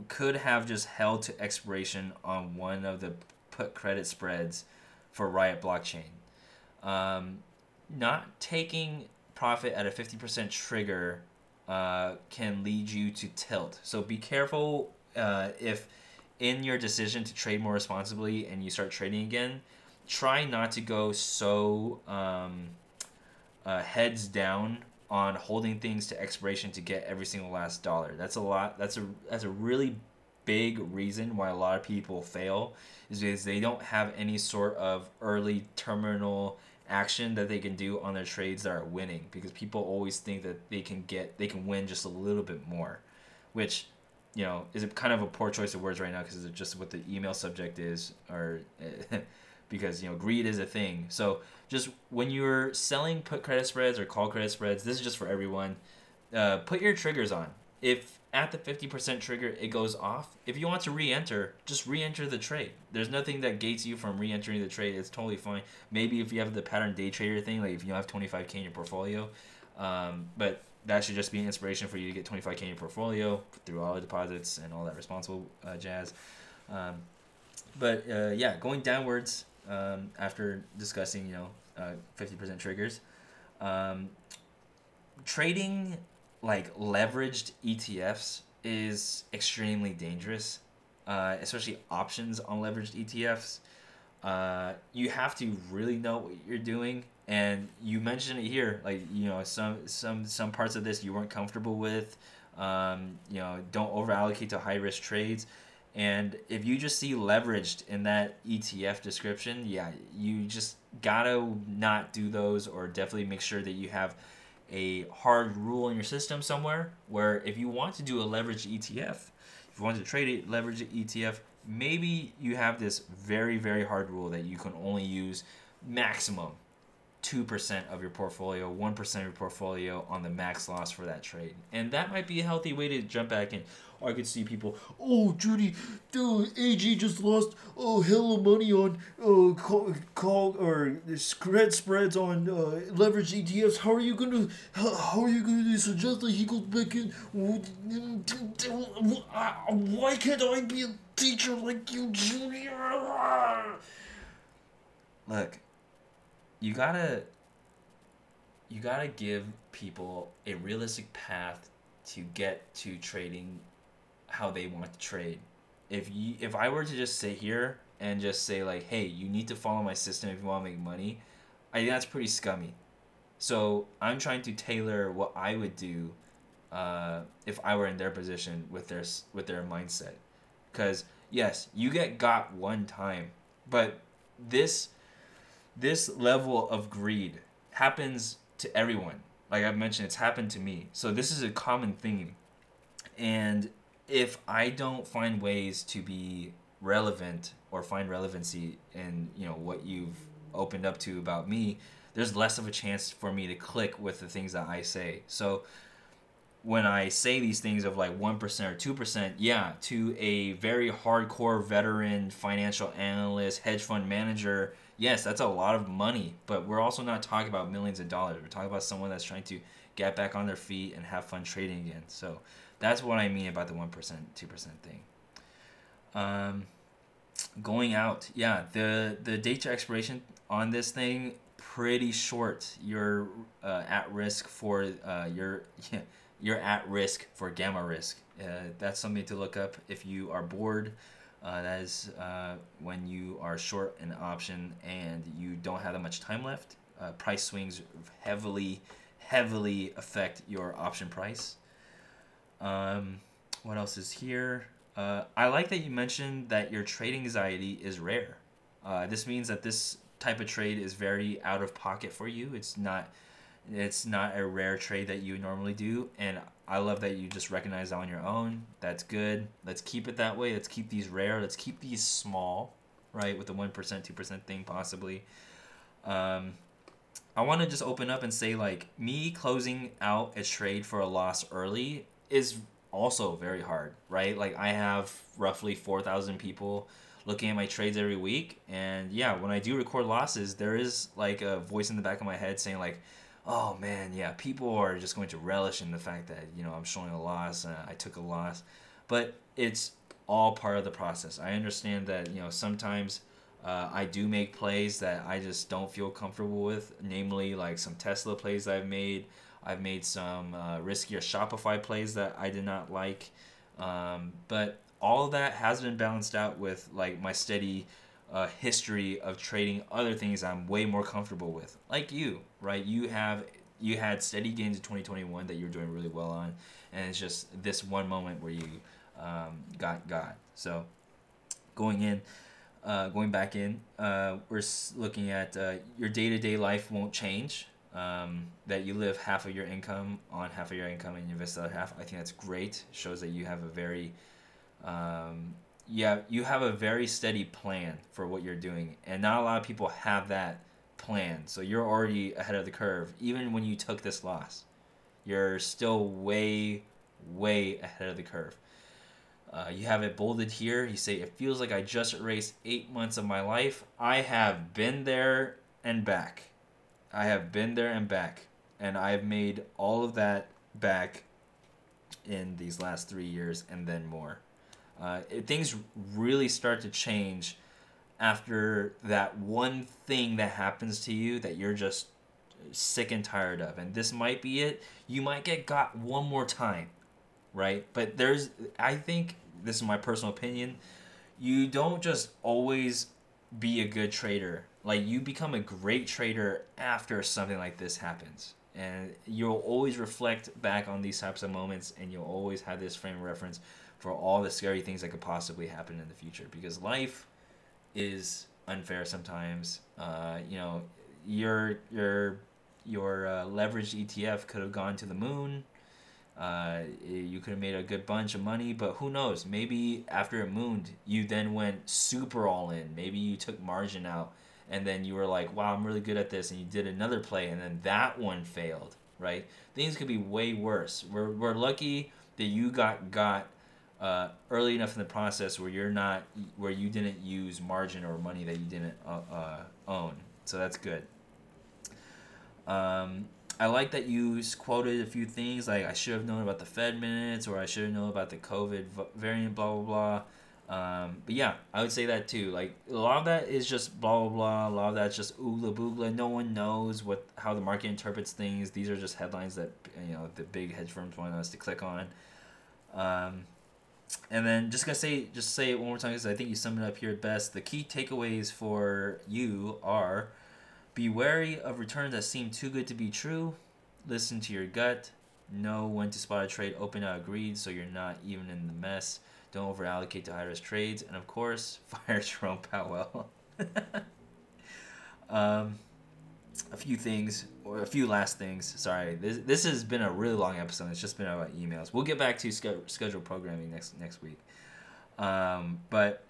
could have just held to expiration on one of the put credit spreads for Riot Blockchain. Um, not taking profit at a 50% trigger uh, can lead you to tilt. So be careful uh, if in your decision to trade more responsibly and you start trading again, try not to go so um, uh, heads down on holding things to expiration to get every single last dollar. That's a lot. That's a that's a really big reason why a lot of people fail is because they don't have any sort of early terminal action that they can do on their trades that are winning because people always think that they can get they can win just a little bit more which you know is a kind of a poor choice of words right now because it's just what the email subject is or because you know greed is a thing. So just when you're selling put credit spreads or call credit spreads this is just for everyone uh, put your triggers on. If at the 50% trigger it goes off. If you want to re-enter just re-enter the trade. There's nothing that gates you from re-entering the trade. It's totally fine. Maybe if you have the pattern day trader thing like if you have 25k in your portfolio um, but that should just be an inspiration for you to get 25k in your portfolio through all the deposits and all that responsible uh, jazz. Um, but uh, yeah going downwards um, after discussing you know uh, 50% triggers um, trading like leveraged ETFs is extremely dangerous, uh, especially options on leveraged ETFs. Uh, you have to really know what you're doing, and you mentioned it here. Like you know, some some some parts of this you weren't comfortable with. Um, you know, don't over allocate to high risk trades. And if you just see leveraged in that ETF description, yeah, you just gotta not do those, or definitely make sure that you have a hard rule in your system somewhere where if you want to do a leveraged ETF, if you want to trade a leveraged ETF, maybe you have this very, very hard rule that you can only use maximum 2% of your portfolio, 1% of your portfolio on the max loss for that trade. And that might be a healthy way to jump back in. I could see people, oh, Junie, the AG just lost oh hell of money on uh, call, call or spread spreads on uh, leverage ETFs. How are you gonna how, how are you gonna suggest that he goes back in? Why can't I be a teacher like you, Junie? Look, you gotta you gotta give people a realistic path to get to trading how they want to trade. If you if I were to just sit here and just say like, hey, you need to follow my system if you want to make money, I think that's pretty scummy. So I'm trying to tailor what I would do uh, if I were in their position with their with their mindset. Because yes, you get got one time, but this this level of greed happens to everyone. Like I've mentioned, it's happened to me. So this is a common theme. And if I don't find ways to be relevant or find relevancy in, you know, what you've opened up to about me, there's less of a chance for me to click with the things that I say. So when I say these things of like 1% or 2%, yeah, to a very hardcore veteran financial analyst, hedge fund manager, yes, that's a lot of money, but we're also not talking about millions of dollars. We're talking about someone that's trying to get back on their feet and have fun trading again. So that's what I mean about the 1%, 2% thing. Um, going out, yeah, the, the date to expiration on this thing, pretty short. You're uh, at risk for, uh, you're, yeah, you're at risk for gamma risk. Uh, that's something to look up if you are bored uh, that is uh, when you are short an option and you don't have that much time left. Uh, price swings heavily, heavily affect your option price. Um, what else is here? Uh, I like that you mentioned that your trade anxiety is rare. Uh, this means that this type of trade is very out of pocket for you. It's not it's not a rare trade that you normally do, and I love that you just recognize that on your own. That's good. Let's keep it that way. Let's keep these rare. Let's keep these small, right? With the one percent, two percent thing possibly. Um, I want to just open up and say like me closing out a trade for a loss early is also very hard, right? Like I have roughly four thousand people looking at my trades every week, and yeah, when I do record losses, there is like a voice in the back of my head saying like oh man, yeah, people are just going to relish in the fact that you know I'm showing a loss, uh, I took a loss, but it's all part of the process. I understand that you know sometimes uh, I do make plays that I just don't feel comfortable with, namely like some Tesla plays I've made. I've made some uh, riskier Shopify plays that I did not like, um, but all that has been balanced out with like my steady uh, history of trading other things I'm way more comfortable with, like you, right? You have you had steady gains in 2021 that you're doing really well on, and it's just this one moment where you um, got got. So going in, uh, going back in, uh, we're looking at uh, your day to day life won't change. Um, that you live half of your income on half of your income and you invest the other half. I think that's great. Shows that you have a very um, yeah, you have a very steady plan for what you're doing, and not a lot of people have that plan. So you're already ahead of the curve. Even when you took this loss, you're still way, way ahead of the curve. Uh, you have it bolded here. You say, It feels like I just erased eight months of my life. I have been there and back. I have been there and back. And I've made all of that back in these last three years and then more. Uh, it, things really start to change after that one thing that happens to you that you're just sick and tired of. And this might be it. You might get got one more time, right? But there's, I think, this is my personal opinion, you don't just always be a good trader. Like, you become a great trader after something like this happens. And you'll always reflect back on these types of moments and you'll always have this frame of reference for all the scary things that could possibly happen in the future because life is unfair sometimes. Uh, you know, your your your uh, leveraged ETF could have gone to the moon. Uh, you could have made a good bunch of money, but who knows? Maybe after it mooned, you then went super all in. Maybe you took margin out and then you were like, wow, I'm really good at this, and you did another play, and then that one failed, right? Things could be way worse. We're, we're lucky that you got got uh, early enough in the process where you're not where you didn't use margin or money that you didn't uh, uh, own. So that's good. Um, I like that you quoted a few things like I should have known about the Fed minutes or I should have known about the COVID variant, blah blah blah. Um, but yeah, I would say that too. Like a lot of that is just blah blah blah. A lot of that's just oogla boogla. No one knows what how the market interprets things. These are just headlines that you know the big hedge firms want us to click on. Um, and then just gonna say just say it one more time because I think you summed it up here best. The key takeaways for you are be wary of returns that seem too good to be true. Listen to your gut. Know when to spot a trade open out agreed so you're not even in the mess. Don't over allocate to high risk trades. And of course, fire Jerome Powell. um, a few things, or a few last things. Sorry, this, this has been a really long episode. It's just been about emails. We'll get back to ske- scheduled programming next next week. Um, but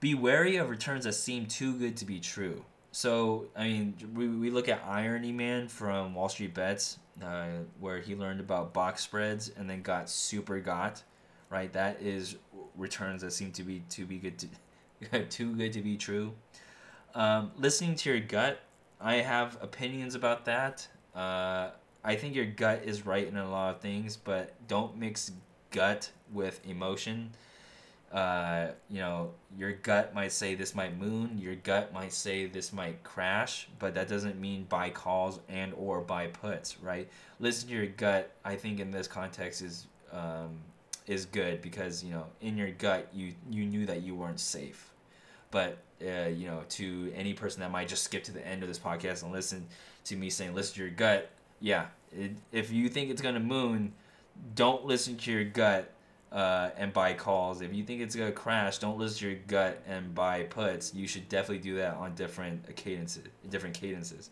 be wary of returns that seem too good to be true. So, I mean, we, we look at Irony Man from Wall Street Bets, uh, where he learned about box spreads and then got super got, right? That is returns that seem to be too be good to too good to be true. Um, listening to your gut, I have opinions about that. Uh, I think your gut is right in a lot of things, but don't mix gut with emotion uh, you know, your gut might say this might moon, your gut might say this might crash, but that doesn't mean buy calls and or buy puts, right? Listen to your gut. I think in this context is um, is good because you know in your gut you you knew that you weren't safe, but uh, you know to any person that might just skip to the end of this podcast and listen to me saying listen to your gut, yeah, it, if you think it's gonna moon, don't listen to your gut uh, and buy calls. If you think it's gonna crash, don't listen to your gut and buy puts. You should definitely do that on different cadences. Different cadences.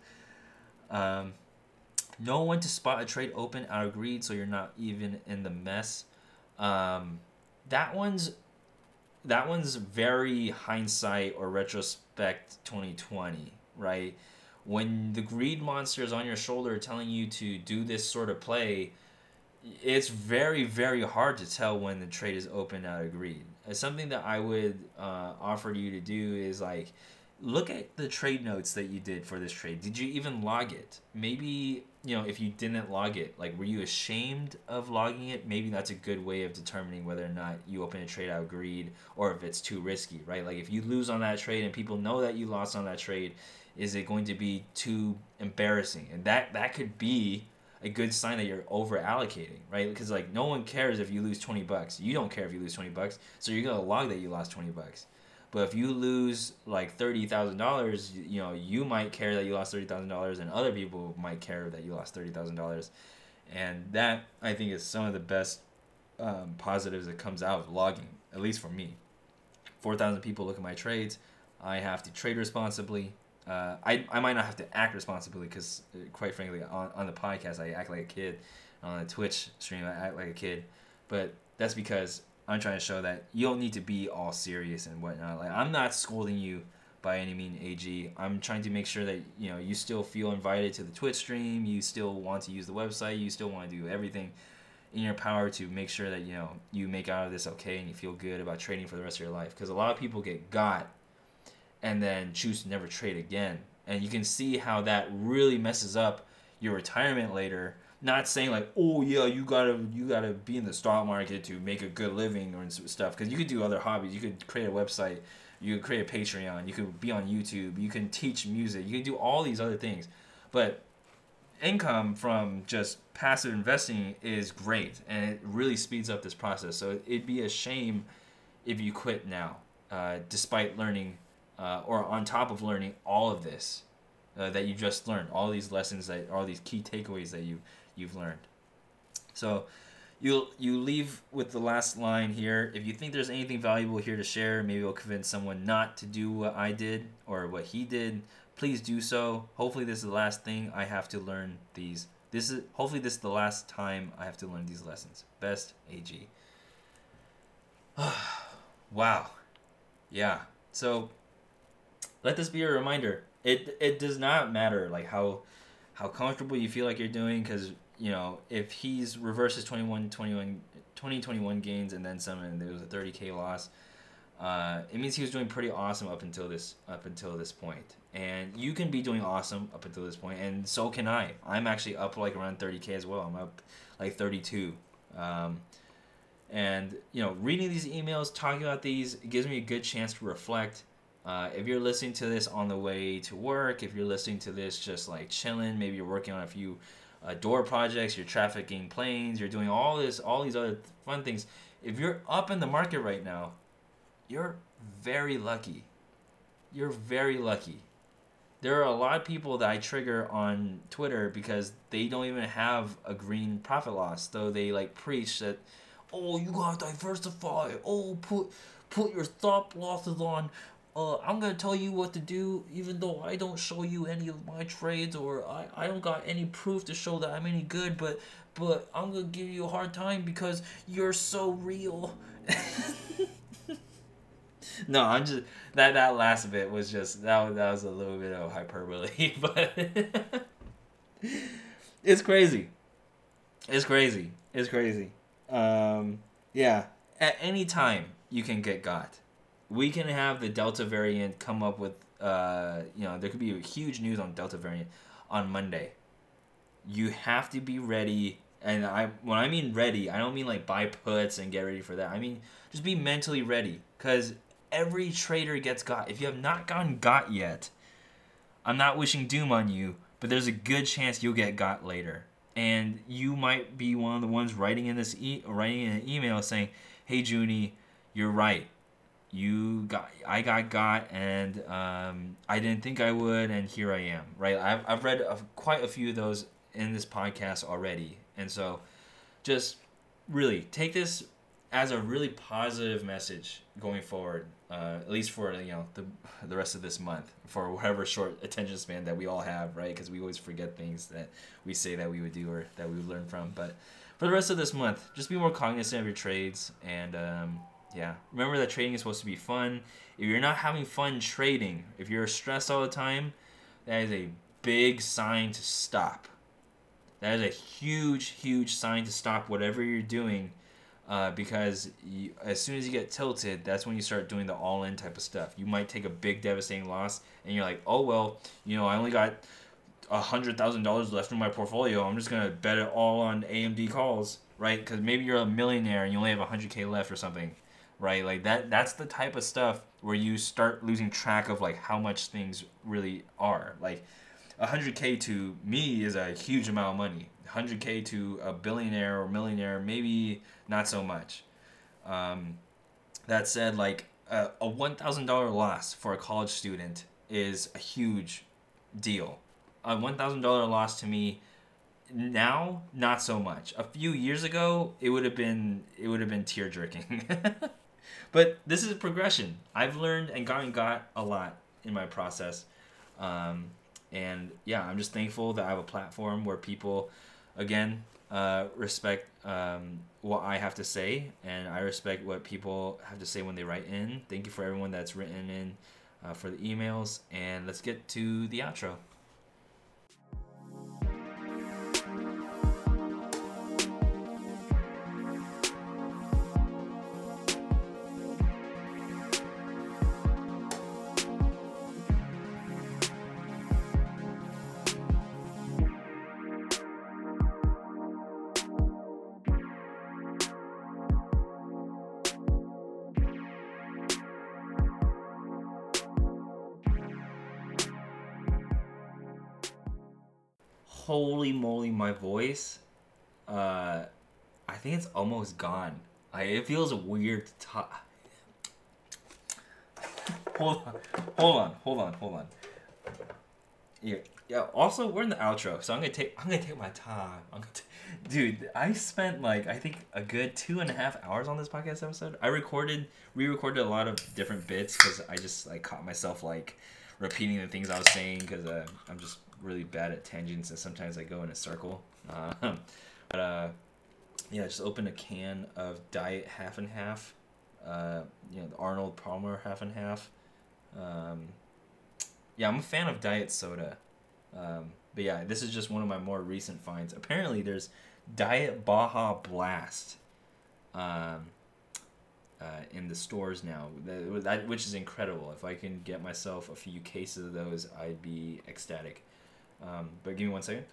Um, know when to spot a trade open out of greed, so you're not even in the mess. Um, that one's that one's very hindsight or retrospect 2020, right? When the greed monster is on your shoulder telling you to do this sort of play, it's very very hard to tell when the trade is open out of greed. It's something that I would uh, offer you to do is like look at the trade notes that you did for this trade. Did you even log it? Maybe you know if you didn't log it, like were you ashamed of logging it? Maybe that's a good way of determining whether or not you open a trade out of greed or if it's too risky, right? Like if you lose on that trade and people know that you lost on that trade, is it going to be too embarrassing? And that that could be a good sign that you're over allocating, right? Because like no one cares if you lose 20 bucks. You don't care if you lose 20 bucks. So you're going to log that you lost 20 bucks. But if you lose like $30,000, you know, you might care that you lost $30,000 and other people might care that you lost $30,000. And that I think is some of the best um, positives that comes out of logging, at least for me. 4,000 people look at my trades. I have to trade responsibly uh, I, I might not have to act responsibly because, uh, quite frankly, on, on the podcast, I act like a kid. On the Twitch stream, I act like a kid. But that's because I'm trying to show that you don't need to be all serious and whatnot. Like, I'm not scolding you by any mean, AG. I'm trying to make sure that, you know, you still feel invited to the Twitch stream. You still want to use the website. You still want to do everything in your power to make sure that, you know, you make out of this okay and you feel good about trading for the rest of your life. Because a lot of people get got and then choose to never trade again. And you can see how that really messes up your retirement later. Not saying like, oh yeah, you gotta you gotta be in the stock market to make a good living or stuff. Because you could do other hobbies. You could create a website. You could create a Patreon. You could be on YouTube. You can teach music. You can do all these other things. But income from just passive investing is great, and it really speeds up this process. So it'd be a shame if you quit now, uh, despite learning uh, or on top of learning all of this uh, that you just learned, all these lessons that, all these key takeaways that you you've learned. So you you leave with the last line here. If you think there's anything valuable here to share, maybe it'll convince someone not to do what I did or what he did. Please do so. Hopefully, this is the last thing I have to learn these. This is hopefully this is the last time I have to learn these lessons. Best AG. wow. Yeah. So let this be a reminder. It it does not matter like how how comfortable you feel like you're doing because you know if he's reverses 21 21 2021 gains and then some and there was a 30k loss uh, it means he was doing pretty awesome up until this up until this point. and you can be doing awesome up until this point and so can i. I'm actually up like around 30k as well. I'm up like 32 um, and you know reading these emails talking about these it gives me a good chance to reflect. Uh, if you're listening to this on the way to work if you're listening to this just like chilling maybe you're working on a few uh, door projects you're trafficking planes you're doing all this all these other fun things if you're up in the market right now you're very lucky. You're very lucky. There are a lot of people that I trigger on Twitter because they don't even have a green profit loss, though they like preach that, oh, you gotta diversify. Oh, put put your stop losses on. Uh, I'm gonna tell you what to do, even though I don't show you any of my trades or I, I don't got any proof to show that I'm any good. But but I'm gonna give you a hard time because you're so real. no, I'm just that that last bit was just that that was a little bit of hyperbole, but it's crazy. It's crazy. It's crazy. Um, yeah. At any time you can get got. We can have the Delta variant come up with uh, you know, there could be a huge news on Delta variant on Monday. You have to be ready and I when I mean ready, I don't mean like buy puts and get ready for that. I mean just be mentally ready cuz every trader gets got. If you have not gotten got yet, I'm not wishing doom on you, but there's a good chance you'll get got later. And you might be one of the ones writing in this e- writing in an email saying, "Hey Junie, you're right. You got I got got, and um, I didn't think I would, and here I am." Right? I've I've read a, quite a few of those in this podcast already, and so just really take this as a really positive message going forward uh, at least for you know the the rest of this month for whatever short attention span that we all have, right? Because we always forget things that we say that we would do or that we would learn from. But for the rest of this month, just be more cognizant of your trades and um, yeah, remember that trading is supposed to be fun. If you're not having fun trading, if you're stressed all the time, that is a big sign to stop. That is a huge, huge sign to stop whatever you're doing uh, because you, as soon as you get tilted, that's when you start doing the all in type of stuff. You might take a big devastating loss, and you're like, oh well, you know, I only got hundred thousand dollars left in my portfolio. I'm just gonna bet it all on AMD calls, right? Because maybe you're a millionaire and you only have hundred k left or something, right? Like that. That's the type of stuff where you start losing track of like how much things really are. Like, hundred k to me is a huge amount of money. 100k to a billionaire or millionaire, maybe not so much. Um, that said, like a, a $1,000 loss for a college student is a huge deal. A $1,000 loss to me now not so much. A few years ago, it would have been it would have been tear jerking. but this is a progression. I've learned and gotten got a lot in my process. Um, and yeah, I'm just thankful that I have a platform where people again, uh, respect um, what I have to say, and I respect what people have to say when they write in. Thank you for everyone that's written in uh, for the emails, and let's get to the outro. Holy moly, my voice, uh, I think it's almost gone. I, it feels weird to talk. hold on, hold on, hold on, hold on. Yeah, yeah. Also, we're in the outro, so I'm gonna take. I'm gonna take my time. I'm gonna t- Dude, I spent like I think a good two and a half hours on this podcast episode. I recorded, re-recorded a lot of different bits because I just like caught myself like repeating the things I was saying because uh, I'm just really bad at tangents and sometimes I go in a circle. Uh, but uh, yeah, I just open a can of Diet Half and Half. Uh, you know, the Arnold Palmer Half and Half. Um, yeah, I'm a fan of diet soda. Um, but yeah, this is just one of my more recent finds. Apparently, there's Diet Baja Blast um, uh, in the stores now, that, that, which is incredible. If I can get myself a few cases of those, I'd be ecstatic. Um, but give me one second.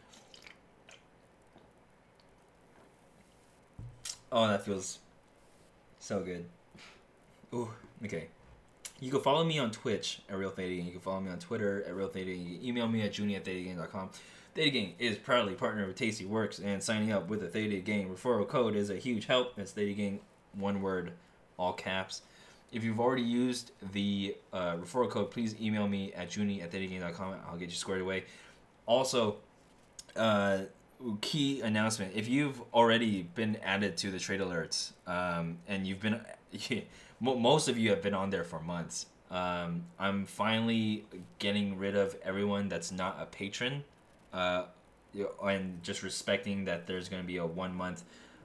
Oh, that feels so good. Ooh, okay. You can follow me on Twitch at Real Theta You can follow me on Twitter at Real Theta You can email me at junie at thetagang.com. Theta Gang is proudly partnered with Tastyworks, and signing up with the Theta Gang referral code is a huge help. It's Theta Gang, one word, all caps. If you've already used the uh, referral code, please email me at junie at. I'll get you squared away. Also, uh, key announcement. If you've already been added to the trade alerts um, and you've been most of you have been on there for months um, i'm finally getting rid of everyone that's not a patron uh, and just respecting that there's going to be a one month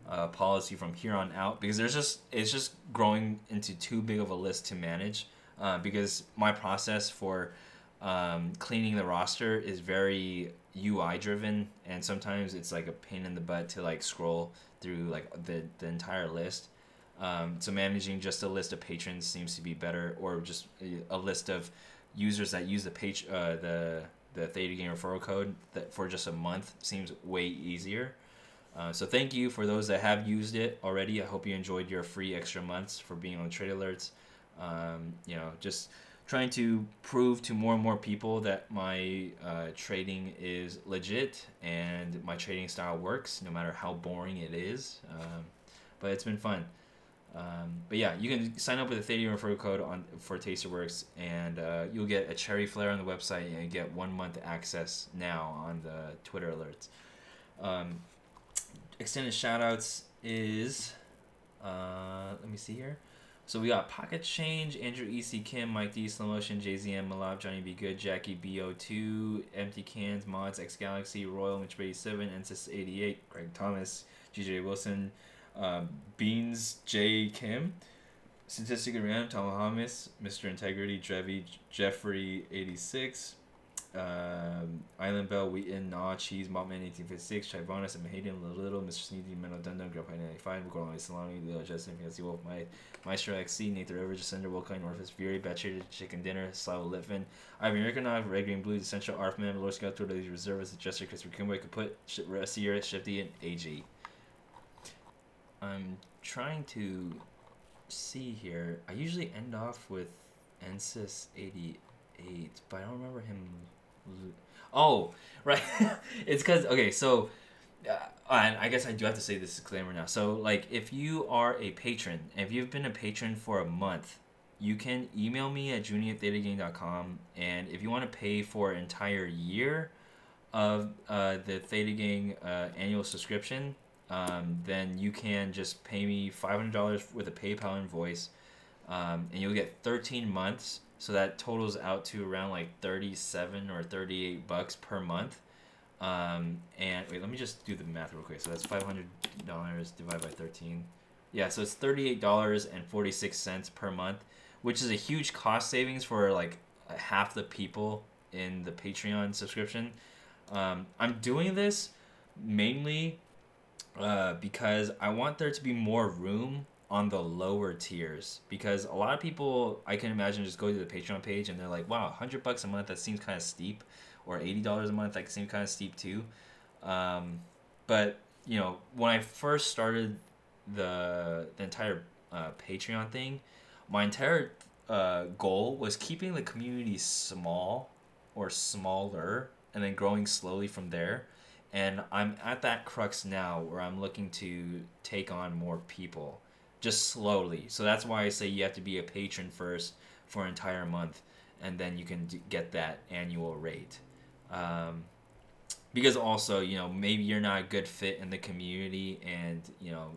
uh, policy from here on out because there's just it's just growing into too big of a list to manage uh, because my process for um, cleaning the roster is very UI driven, and sometimes it's like a pain in the butt to like scroll through like the the entire list. Um, so managing just a list of patrons seems to be better, or just a list of users that use the page uh, the the Theta Gang referral code that for just a month seems way easier. Uh, so thank you for those that have used it already. I hope you enjoyed your free extra months for being on Trade Alerts. Um, you know, just trying to prove to more and more people that my uh, trading is legit and my trading style works, no matter how boring it is. Um, but it's been fun. Um, but yeah, you can sign up with a Theta referral code on for Tastyworks, and uh, you'll get a cherry flare on the website and get one month access now on the Twitter alerts. Um, extended shoutouts is, uh, let me see here. So we got Pocket Change, Andrew EC Kim, Mike D, Slow Motion, JZM, Malab, Johnny B Good, Jackie BO2, Empty Cans, Mods, X Galaxy, Royal, Mitch 87, Ensis 88, Greg Thomas, GJ Wilson, uh, Beans J Kim, Statistic Random, Tom Hamas, Mr. Integrity, Drevi, Jeffrey 86, um, Island Bell, Wheaton, Naw, Cheese, Montman 1856, Chivonus, and Mahadian, Little Little, Mr. Sneedy, Menno Dundon, Grandpa 95, Mugolami Salami, Leo Justin, Fancy Wolf, My, Maestro XC, Nathan River, Jacinda, Wilkine, Orphis, Fury, Batcher, Chicken Dinner, Slava Litvin, Ivan Yurkanov, Red Green Blue, Essential Arfman, Lord Scout, Tour the Reservists, Jester, Christopher Kimboy, Kaput, Sierra, Shifty, and AG. I'm trying to see here. I usually end off with Ensis 88, but I don't remember him Oh, right. it's because okay, so. Uh, and I guess I do have to say this disclaimer now. So, like, if you are a patron, if you've been a patron for a month, you can email me at junie at thetagang.com. And if you want to pay for an entire year of uh, the Theta Gang uh, annual subscription, um, then you can just pay me $500 with a PayPal invoice. Um, and you'll get 13 months so that totals out to around like 37 or 38 bucks per month. Um, and wait, let me just do the math real quick. So that's $500 divided by 13. Yeah, so it's $38.46 per month, which is a huge cost savings for like half the people in the Patreon subscription. Um, I'm doing this mainly uh, because I want there to be more room on the lower tiers because a lot of people I can imagine just go to the Patreon page and they're like, wow, hundred bucks a month that seems kind of steep, or eighty dollars a month that seems kind of steep too. Um, but you know, when I first started the the entire uh, Patreon thing, my entire uh, goal was keeping the community small or smaller, and then growing slowly from there. And I'm at that crux now where I'm looking to take on more people just slowly. So that's why I say you have to be a patron first for an entire month, and then you can d- get that annual rate. Um, because also, you know, maybe you're not a good fit in the community, and you know,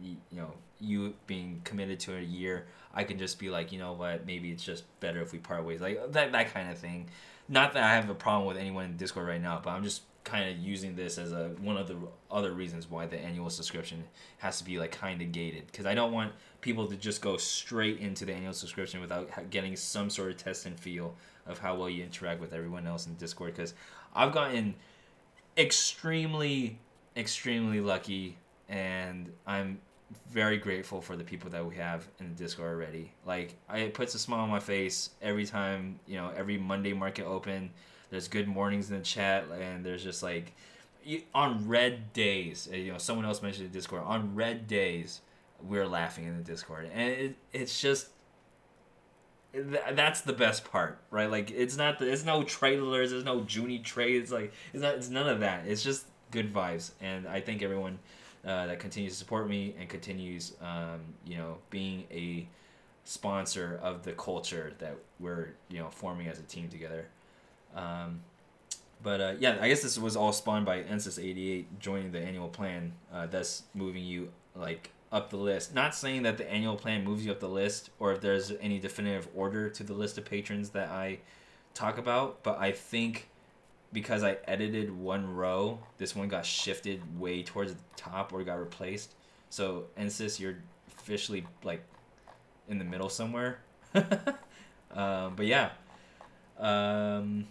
you, you know, you being committed to a year, I can just be like, you know what, maybe it's just better if we part ways, like that that kind of thing. Not that I have a problem with anyone in Discord right now, but I'm just kind of using this as a one of the other reasons why the annual subscription has to be like kind of gated because I don't want people to just go straight into the annual subscription without getting some sort of test and feel of how well you interact with everyone else in Discord because I've gotten extremely extremely lucky and I'm very grateful for the people that we have in Discord already. Like, I, it puts a smile on my face every time, you know, every Monday market open. There's good mornings in the chat, and there's just like, on red days, you know, someone else mentioned the Discord. On red days, we're laughing in the Discord, and it, it's just that's the best part, right? Like it's not the, it's no trailers, there's no Junie trades, like it's not it's none of that. It's just good vibes, and I thank everyone uh, that continues to support me and continues, um, you know, being a sponsor of the culture that we're, you know, forming as a team together. Um, but uh, yeah, I guess this was all spawned by Ensis88 joining the annual plan. Uh, that's moving you like up the list. Not saying that the annual plan moves you up the list or if there's any definitive order to the list of patrons that I talk about, but I think because I edited one row, this one got shifted way towards the top or got replaced. So Ensis, you're officially like in the middle somewhere. um, but yeah. Um,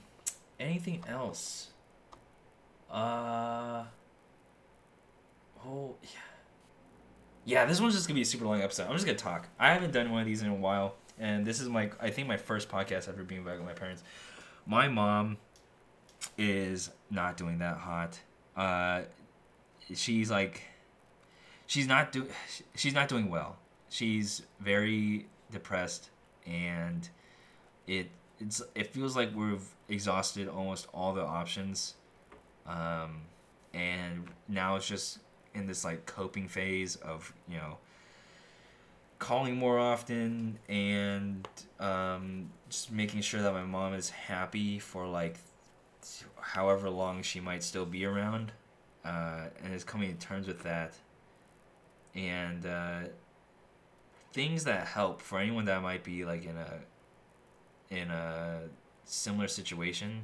anything else? Uh. Oh yeah. Yeah, this one's just gonna be a super long episode. I'm just gonna talk. I haven't done one of these in a while, and this is my I think my first podcast after being back with my parents. My mom is not doing that hot. Uh, she's like, she's not do, she's not doing well. She's very depressed, and it it's it feels like we've exhausted almost all the options, um, and now it's just in this like coping phase of you know calling more often and um, just making sure that my mom is happy for like however long she might still be around, uh, and is coming to terms with that. And uh, things that help for anyone that might be like in a in a similar situation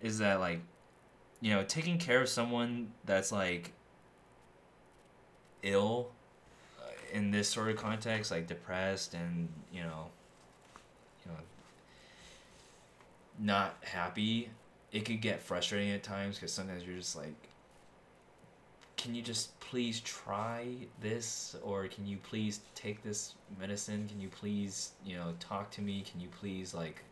is that like you know taking care of someone that's like ill uh, in this sort of context like depressed and you know you know not happy it could get frustrating at times because sometimes you're just like can you just please try this? Or can you please take this medicine? Can you please you know talk to me? Can you please like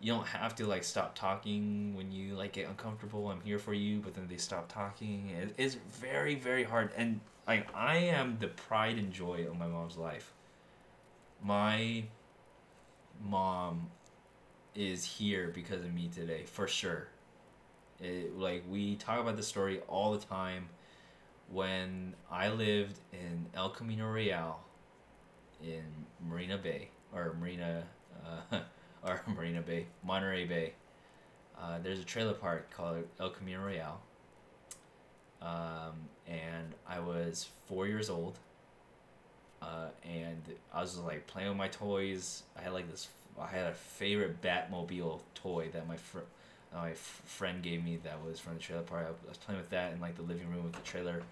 you don't have to like stop talking when you like get uncomfortable i'm here for you but then they stop talking. It, it's very very hard. And like i am the pride and joy of my mom's life. My mom is here because of me today for sure. It, like we talk about this story all the time. When I lived in El Camino Real, in Marina Bay or Marina, uh, or Marina Bay, Monterey Bay. Uh, there's a trailer park called El Camino Real. Um, and I was four years old. Uh, and I was like playing with my toys. I had like this I had a favorite Batmobile toy that my fr- my f- friend gave me that was from the trailer park. I was playing with that in like the living room with the trailer,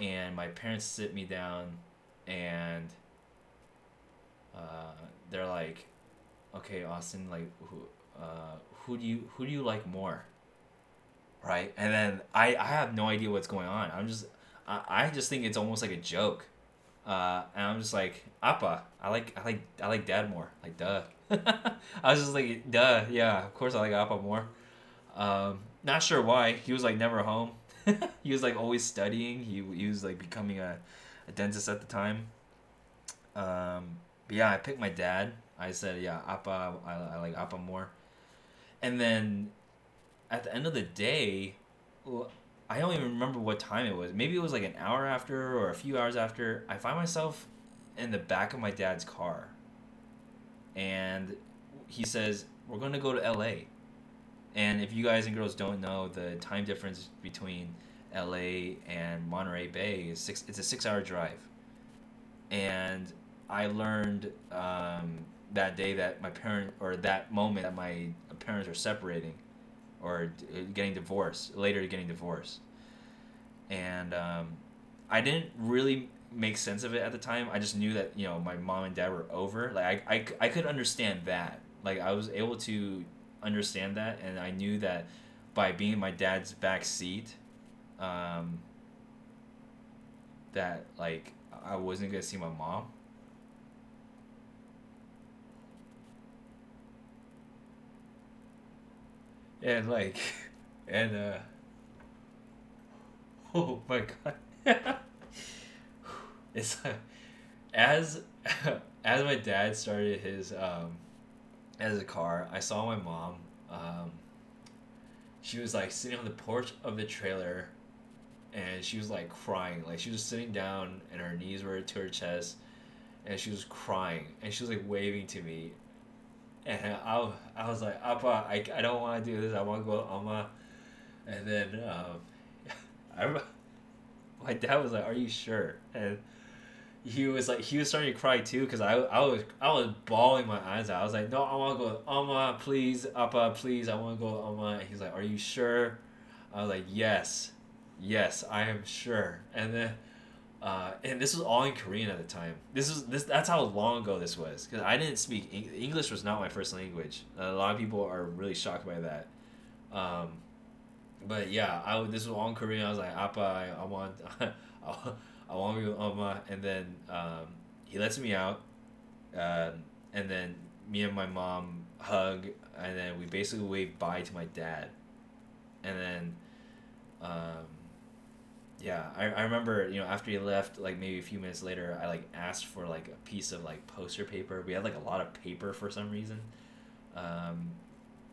and my parents sit me down, and uh, they're like, "Okay, Austin, like who uh, who do you who do you like more?" Right, and then I I have no idea what's going on. I'm just I, I just think it's almost like a joke. Uh, and I'm just like Appa. I like I like I like Dad more. Like duh. I was just like, duh, yeah, of course I like Appa more. Um, not sure why. He was like never home. he was like always studying. He, he was like becoming a, a dentist at the time. Um, but yeah, I picked my dad. I said, yeah, Appa, I, I like Appa more. And then at the end of the day, I don't even remember what time it was. Maybe it was like an hour after or a few hours after. I find myself in the back of my dad's car and he says we're going to go to LA. And if you guys and girls don't know, the time difference between LA and Monterey Bay is six. It's a six-hour drive, and I learned um, that day that my parent or that moment that my parents are separating, or getting divorced later getting divorced. And um, i didn't really make sense of it at the time. I just knew that you know my mom and dad were over. Like i, I, I could understand that. Like i was able to understand that and i knew that by being in my dad's back seat um, that like i wasn't gonna see my mom. And like and uh oh my god. It's like as as my dad started his um as a car i saw my mom um she was like sitting on the porch of the trailer and she was like crying like she was sitting down and her knees were to her chest and she was crying and she was like waving to me and I, I was like, Appa, I, I don't want to do this. I want to go to Amma. And then um, I, my dad was like, Are you sure? And he was like, he was starting to cry too because I, I was I was bawling my eyes out. I was like, No, I want to go to Amma, please, Appa, please. I want to go to Amma. And he's like, Are you sure? I was like, Yes, yes, I am sure. And then uh, and this was all in Korean at the time. This is this. That's how long ago this was. Because I didn't speak English. Was not my first language. A lot of people are really shocked by that. Um, but yeah, I this was all in Korean. I was like, Appa, I, I want, To go Amma, and then um, he lets me out, uh, and then me and my mom hug, and then we basically wave bye to my dad, and then. Um, yeah I, I remember you know after he left like maybe a few minutes later i like asked for like a piece of like poster paper we had like a lot of paper for some reason um,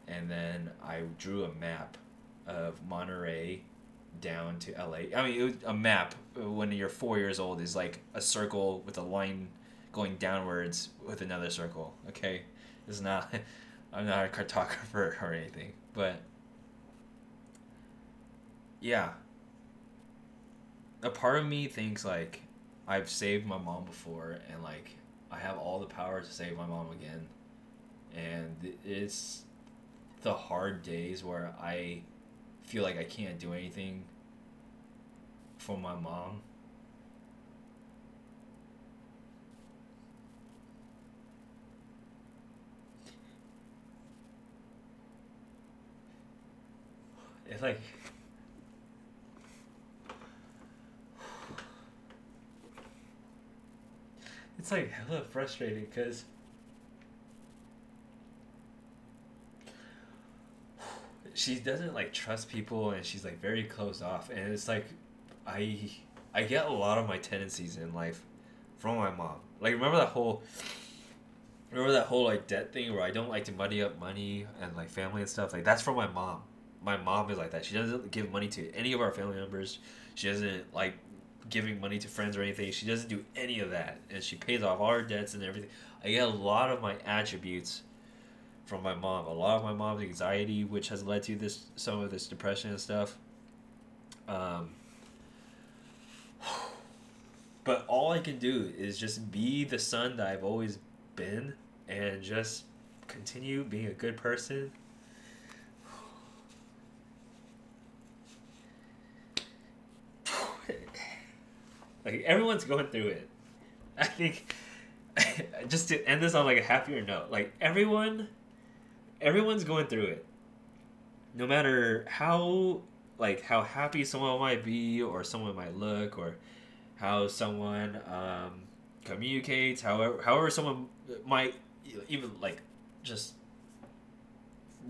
and then i drew a map of monterey down to la i mean a map uh, when you're four years old is like a circle with a line going downwards with another circle okay? It's not i'm not a cartographer or anything but yeah. A part of me thinks like I've saved my mom before and like I have all the power to save my mom again. And it's the hard days where I feel like I can't do anything for my mom. It's like it's like hella frustrating because she doesn't like trust people and she's like very closed off and it's like I I get a lot of my tendencies in life from my mom. Like remember that whole remember that whole like debt thing where I don't like to muddy up money and like family and stuff. Like that's from my mom. My mom is like that. She doesn't give money to any of our family members. She doesn't like giving money to friends or anything. She doesn't do any of that, and she pays off all her debts and everything. I get a lot of my attributes from my mom. A lot of my mom's anxiety, which has led to this some of this depression and stuff. Um, but all I can do is just be the son that I've always been, and just continue being a good person Like everyone's going through it. I think just to end this on like a happier note, like everyone everyone's going through it. No matter how like how happy someone might be or someone might look or how someone um, communicates, however however someone might even like just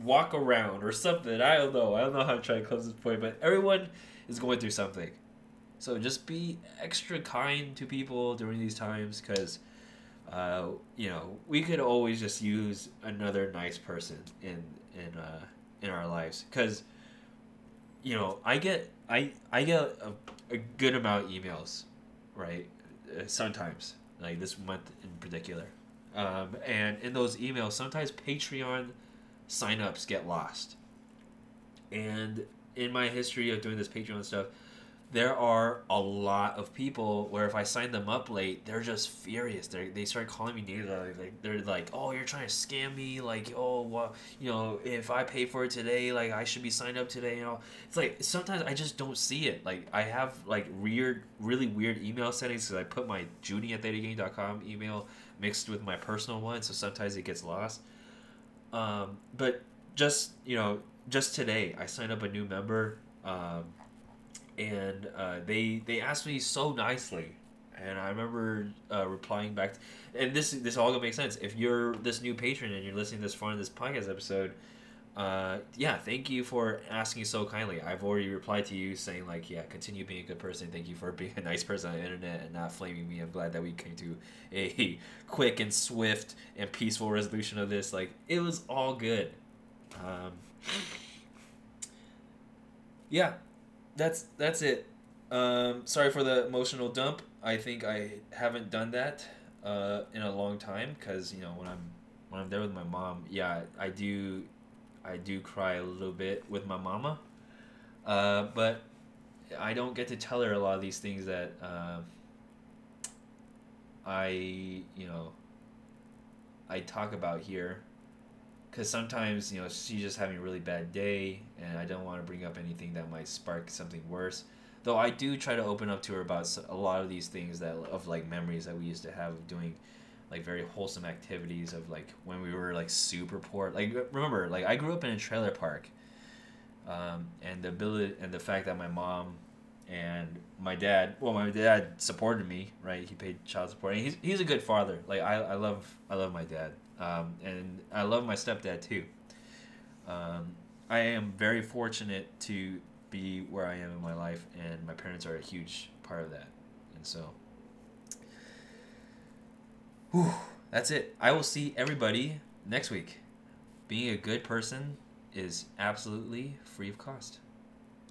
walk around or something. I don't know. I don't know how to try to close this point, but everyone is going through something. So just be extra kind to people during these times because, uh, you know, we could always just use another nice person in in uh, in our lives because, you know, I get I I get a, a good amount of emails, right? Uh, sometimes like this month in particular, um, and in those emails, sometimes Patreon signups get lost. And in my history of doing this Patreon stuff, there are a lot of people where if I sign them up late, they're just furious. They they start calling me names. Like they're like, "Oh, you're trying to scam me." Like, "Oh, well, you know, if I pay for it today, like I should be signed up today." You know, it's like sometimes I just don't see it. Like I have like weird, really weird email settings because I put my Junie at thetagang.com email mixed with my personal one, so sometimes it gets lost. Um, but just you know, just today I signed up a new member. Um, and uh, they they asked me so nicely, and I remember uh, replying back. and this this all gonna make sense if you're this new patron and you're listening this far in this podcast episode. Uh, yeah, thank you for asking so kindly. I've already replied to you saying like, yeah, continue being a good person. Thank you for being a nice person on the internet and not flaming me. I'm glad that we came to a quick and swift and peaceful resolution of this. Like, it was all good. Um, yeah, that's that's it. Um, sorry for the emotional dump. I think I haven't done that uh, in a long time because you know when I'm when I'm there with my mom, yeah, I do, I do cry a little bit with my mama, uh, but I don't get to tell her a lot of these things that uh, I you know I talk about here because sometimes you know she's just having a really bad day and i don't want to bring up anything that might spark something worse. Though i do try to open up to her about a lot of these things that of like memories that we used to have of doing like very wholesome activities of like when we were like super poor. Like remember like i grew up in a trailer park um, and the ability and the fact that my mom and my dad well my dad supported me right? He paid child support and he's, he's a good father. Like I, I love i love my dad um, and I love my stepdad too. Um, I am very fortunate to be where I am in my life, and my parents are a huge part of that. And so, whew, that's it. I will see everybody next week. Being a good person is absolutely free of cost.